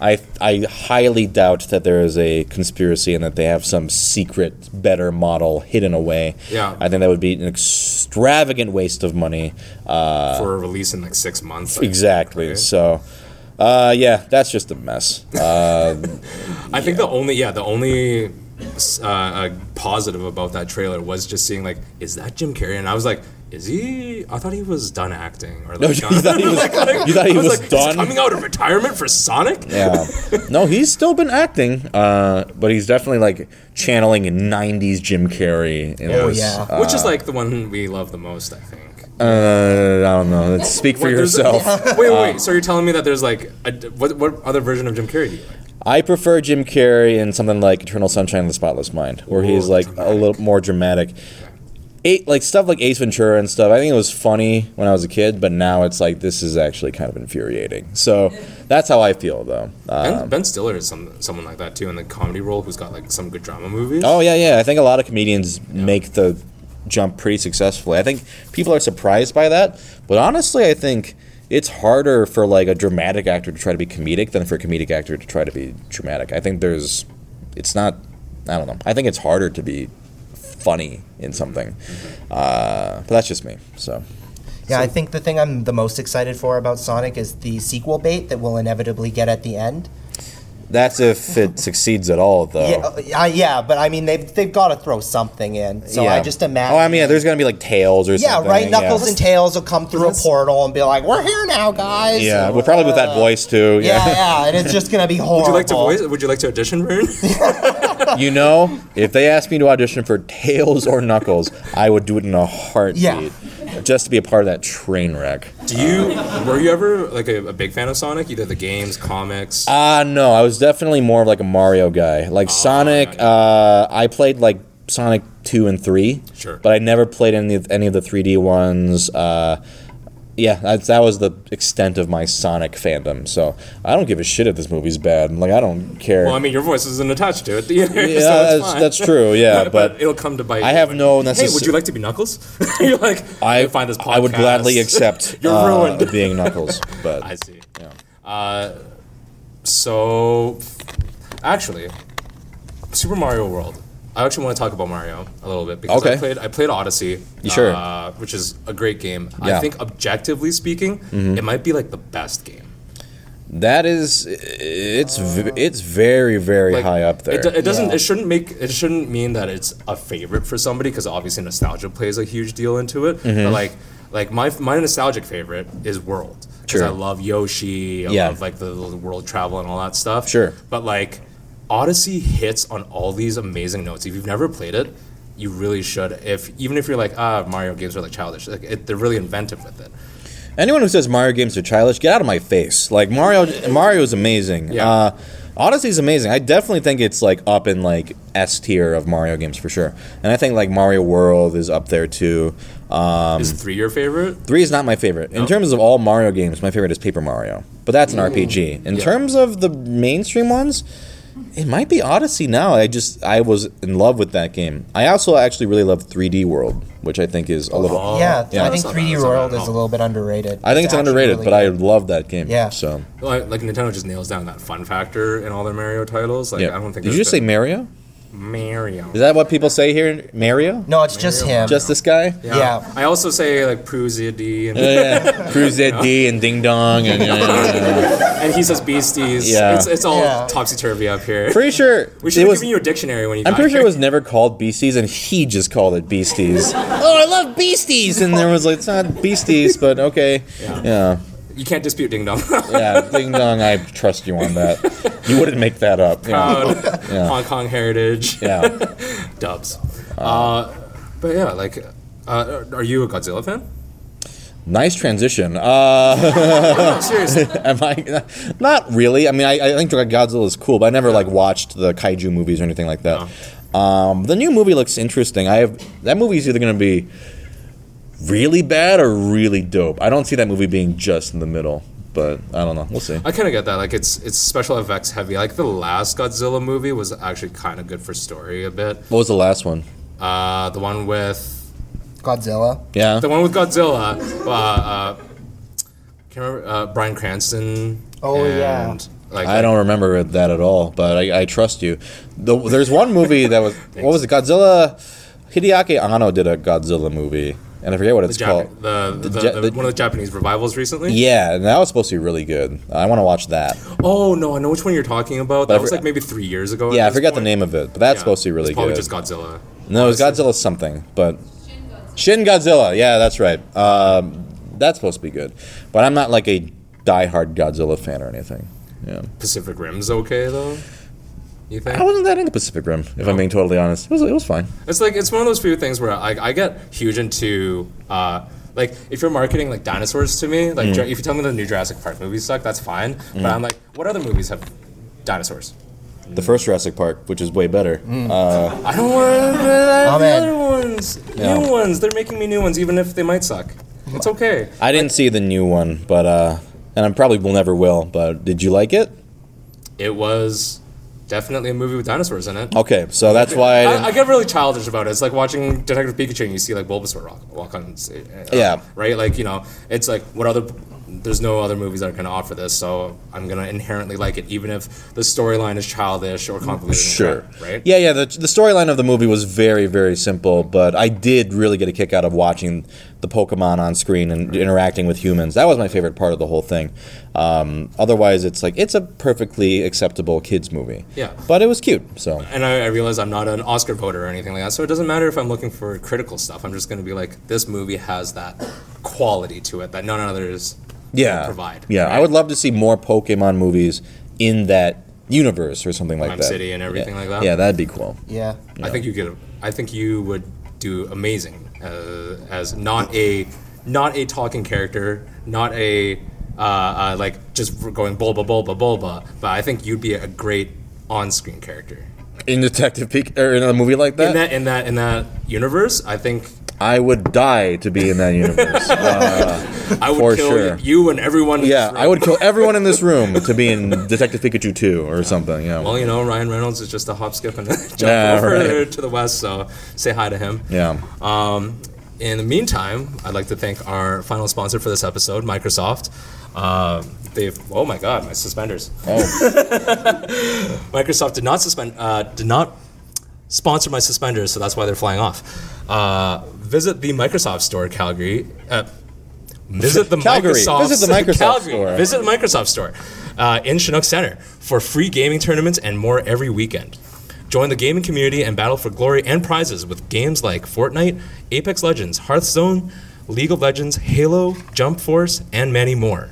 I I highly doubt that there is a conspiracy and that they have some secret better model hidden away. Yeah. I think that would be an extravagant waste of money. Uh, for a release in like six months. Exactly. right? So, uh, yeah, that's just a mess. Uh, I think the only yeah the only uh, uh, positive about that trailer was just seeing like is that Jim Carrey and I was like is he I thought he was done acting or like you thought he was- you thought he I was like, is done? coming out of retirement for Sonic yeah. No, he's still been acting, uh, but he's definitely like channeling '90s Jim Carrey. In Oh, this, yeah. uh, which is like the one we love the most I think. uh, I don't know. Let's speak for What, there's a- yourself. wait, wait, wait. So you're telling me that there's like a, what what other version of Jim Carrey do you like? I prefer Jim Carrey in something like Eternal Sunshine of the Spotless Mind, where he's Ooh, like a little more dramatic. Eight, like stuff like Ace Ventura and stuff. I think it was funny when I was a kid, but now it's like this is actually kind of infuriating. So that's how I feel, though. Ben, Uh, ben Stiller is some someone like that too in the comedy role who's got like some good drama movies. oh yeah, yeah. I think a lot of comedians make the jump pretty successfully. I think people are surprised by that, but honestly, I think it's harder for like a dramatic actor to try to be comedic than for a comedic actor to try to be dramatic. I think there's, it's not. I don't know. I think it's harder to be funny in something, uh, but that's just me. So Yeah, I think the thing I'm the most excited for about Sonic is the sequel bait that we'll inevitably get at the end. that's if it succeeds at all, though. Yeah, uh, yeah, but I mean they've they've got to throw something in. So I just imagine. Oh, I mean, yeah, there's gonna be like tails or something. yeah, something. right. Knuckles yeah. and Tails will come through a portal and be like, "We're here now, guys." Yeah, well, probably with that voice too. Yeah, Yeah. yeah, and it's just gonna be horrible. Would you like to voice? Would you like to audition, Vern? you know, if they asked me to audition for Tails or Knuckles, I would do it in a heartbeat. Yeah. Just to be a part of that train wreck. Do you were you ever like a, a big fan of Sonic? Either the games, comics. Uh no, I was definitely more of like a Mario guy. Like Sonic, yeah, uh, I played like Sonic two and three. Sure. But I never played any of any of the three D ones. Uh, yeah, that, that was the extent of my Sonic fandom. So I don't give a shit if this movie's bad. Like I don't care. well, I mean, your voice isn't attached to it. Either, yeah, so that's, that's true. Yeah, but, but it'll come to bite. I have no Hey, necess- would you like to be Knuckles? You're like, I find this podcast. I would gladly accept. You're uh, ruined. being Knuckles, but I see. Yeah. Uh, so, actually, Super Mario World. I actually want to talk about Mario a little bit because I played I played Odyssey, Sure. uh, which is a great game. Yeah. Mm-hmm. I think objectively speaking, it might be like the best game. that is it's v- it's very very Like, high up there. It, it doesn't. Yeah. It shouldn't make. It shouldn't mean that it's a favorite for somebody because obviously nostalgia plays a huge deal into it. Mm-hmm. But like, like my my nostalgic favorite is World because I love Yoshi. I Yeah. love like the, the world travel and all that stuff. Sure. But like, Odyssey hits on all these amazing notes. If you've never played it, you really should. If even if you're like ah Mario games are like childish, like it, they're really inventive with it. Anyone who says Mario games are childish, get out of my face. Like Mario, Mario is amazing. Yeah. Uh, Odyssey is amazing. I definitely think it's like up in like S tier of Mario games for sure. And I think like Mario World is up there too. Um, is three your favorite? Three is not my favorite. In terms of all Mario games, my favorite is Paper Mario. But that's an RPG. In Yeah. terms of the mainstream ones, It might be Odyssey now. I just I was in love with that game. I also actually really love 3D World, which I think is a little. yeah, yeah. I think 3D not World bad is a little bit underrated. I think it's, actually underrated, really but I love that game. Yeah. So Like, like Nintendo just nails down that fun factor in all their Mario titles. Like yeah. I don't think. Did you there's just say Mario? Mario? Is that what people say here? Mario? No, it's just Mario. him. Just this guy? Yeah. I also say like Pruzia D and, yeah. Cruise D and Ding Dong and yeah, yeah, yeah. and he says beasties. Yeah. It's, it's all Yeah. topsy turvy up here. pretty sure we should it have was. given you a dictionary when you. I'm got pretty sure it here. was never called Beasties, and he just called it Beasties. oh, I love Beasties, and there was like it's not Beasties, but okay, Yeah. Yeah. You can't dispute Ding Dong. Yeah, Ding Dong, I trust you on that. You wouldn't make that up. Yeah. Proud Hong Kong heritage. yeah. Dubs. Uh, but yeah, like, uh, are you a Godzilla fan? Nice transition. Uh, No, seriously. am I? Not really. I mean, I, I think Godzilla is cool, but I never like watched the kaiju movies or anything like that. Um, the new movie looks interesting. I have that movie is either going to be really bad or really dope. I don't see that movie being just in the middle, but I don't know. We'll see. I kind of get that. Like, it's it's special effects heavy. Like the last Godzilla movie was actually kind of good for story a bit. What was the last one? Uh, the one with Godzilla. Yeah. the one with Godzilla. Uh, uh, can't remember uh, Bryan Cranston. Oh, yeah. Like I don't remember that at all, but I, I trust you. The, there's one movie that was what was it? Godzilla. Hideaki Anno did a Godzilla movie, and I forget what the, it's Jap- called. the, the, the- the- one of the Japanese revivals recently. Yeah, and that was supposed to be really good. I want to watch that. Oh no, I know which one you're talking about. But That was like maybe three years ago. Yeah, I forgot the name of it, but that's Yeah. supposed to be really it's probably good. just Godzilla. no, it was Godzilla something, but Shin Godzilla. Yeah, that's right. Um, that's supposed to be good, but I'm not like a diehard Godzilla fan or anything. Yeah, Pacific Rim's okay though. You think? I wasn't that into Pacific Rim, if I'm being totally honest. It was it was fine. It's like it's one of those few things where I, I get huge into uh, like if you're marketing like dinosaurs to me, Mm. like Jur- if you tell me the new Jurassic Park movies suck, that's fine. But I'm like, what other movies have dinosaurs? The first Jurassic Park, which is way better. Uh, I don't want the Amen. other ones, Yeah. new ones. They're making me new ones, even if they might suck. It's okay. I didn't see the new one, but uh, and I probably will never will. But did you like it? It was definitely a movie with dinosaurs in it. Okay, so that's why I. I, I get really childish about it. It's like watching Detective Pikachu and you see like Bulbasaur walk, walk on. Uh, Yeah. Right. Like you know, it's like what other. There's no other movies that are gonna offer this, so I'm gonna inherently like it, even if the storyline is childish or convoluted. and Sure. crap, Right. Yeah, yeah. The, the storyline of the movie was very, very simple, but I did really get a kick out of watching the Pokemon on screen and interacting with humans. That was my favorite part of the whole thing. Um, otherwise, it's like it's a perfectly acceptable kids movie. Yeah. but it was cute. So And I, I realize I'm not an Oscar voter or anything like that, so it doesn't matter if I'm looking for critical stuff. I'm just gonna be like, this movie has that quality to it that none others yeah, provide. Yeah, I would love to see more Pokemon movies in that universe or something like Ryme that. City and everything Yeah. like that? Yeah, that'd be cool. Yeah. I think you could. I think you would do amazing uh, as not a not a talking character, not a uh, uh, like just going bulba bulba bulba. But I think you'd be a great on-screen character In Detective Pikachu, or in a movie like that, in that in that in that universe. I think I would die to be in that universe. Uh, I would For kill sure. you and everyone. Yeah. I would kill everyone in this room to be in Detective Pikachu 2 or something. Yeah. Well, you know, Ryan Reynolds is just a hop, skip, and a jump Yeah, over right. to the west. So say hi to him. yeah. Um, in the meantime, I'd like to thank our final sponsor for this episode, Microsoft. Uh, they've oh my god, my suspenders. Oh, Microsoft did not suspend, uh, did not sponsor my suspenders, so that's why they're flying off. Uh, visit the Microsoft store, Calgary. Uh, visit the Calgary. Microsoft Visit the Microsoft Calgary. store. Visit the Microsoft store uh, in Chinook Centre for free gaming tournaments and more every weekend. Join the gaming community and battle for glory and prizes with games like Fortnite, Apex Legends, Hearthstone, League of Legends, Halo, Jump Force, and many more.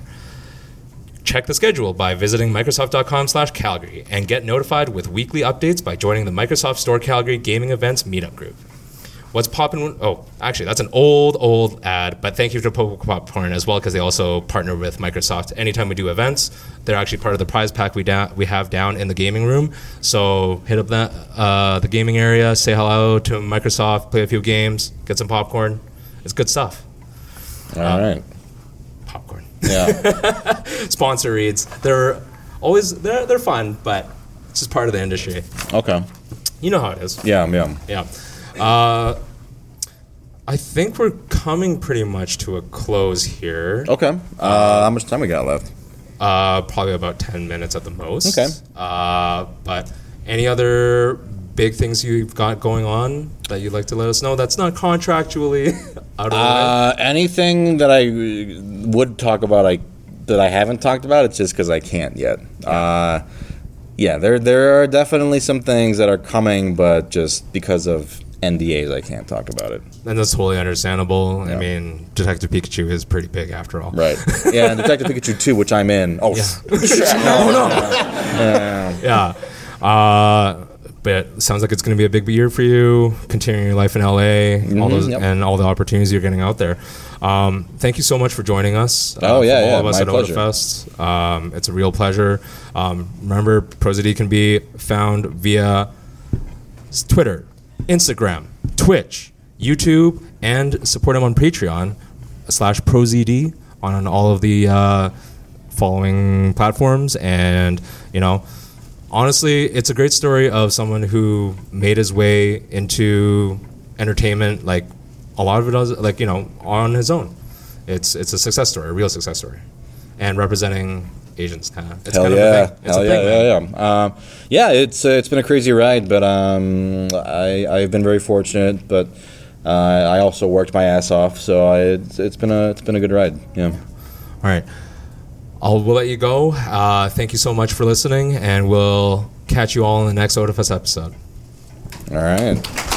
Check the schedule by visiting Microsoft.com/Calgary and get notified with weekly updates by joining the Microsoft Store Calgary Gaming Events Meetup group. What's popping? Oh, actually, that's an old, old ad, but thank you to Popcorn as well because they also partner with Microsoft. Anytime we do events, they're actually part of the prize pack we da- we have down in the gaming room. So hit up that uh, the gaming area, say hello to Microsoft, play a few games, get some popcorn. It's good stuff. all right. Popcorn. Yeah. Sponsor reads. They're always they're they're fun, but It's just part of the industry. Okay. You know how it is. Yeah, yeah. Yeah. Uh, I think we're coming pretty much to a close here. Okay. Uh, how much time we got left? Uh, probably about 10 minutes at the most. Okay. Uh, but any other big things you've got going on that you'd like to let us know that's not contractually out of the way? Uh, anything that I would talk about, I that I haven't talked about, it's just because I can't yet. Uh, yeah, there there are definitely some things that are coming, but just because of NDAs, I can't talk about it. And that's totally understandable. I mean, Detective Pikachu is pretty big after all. Right. Yeah, and Detective Pikachu 2, which I'm in. Oh, Yeah. No, no. Yeah. Uh, but sounds like it's going to be a big year for you, continuing your life in LA, all those, Mm-hmm, yep. and all the opportunities you're getting out there. Um, thank you so much for joining us. uh, Oh, yeah, all yeah, of us my at pleasure. Otafest. Um, it's a real pleasure. Um, remember, ProZD can be found via Twitter, Instagram, Twitch, YouTube, and support him on Patreon slash ProZD on all of the uh, following platforms. And, you know, honestly, it's a great story of someone who made his way into entertainment, like a lot of it does, like, you know, on his own. It's, it's a success story, a real success story. And representing Asians. Kind of, it's Hell kind yeah! of a thing. It's Hell a yeah! thing, yeah, yeah. Um, yeah, it's uh, it's been a crazy ride, but um, I I've been very fortunate. But uh, I also worked my ass off, so I, it's, it's been a it's been a good ride. Yeah. All right. I'll we'll let you go. Uh, thank you so much for listening, and we'll catch you all in the next Otafest episode. All right.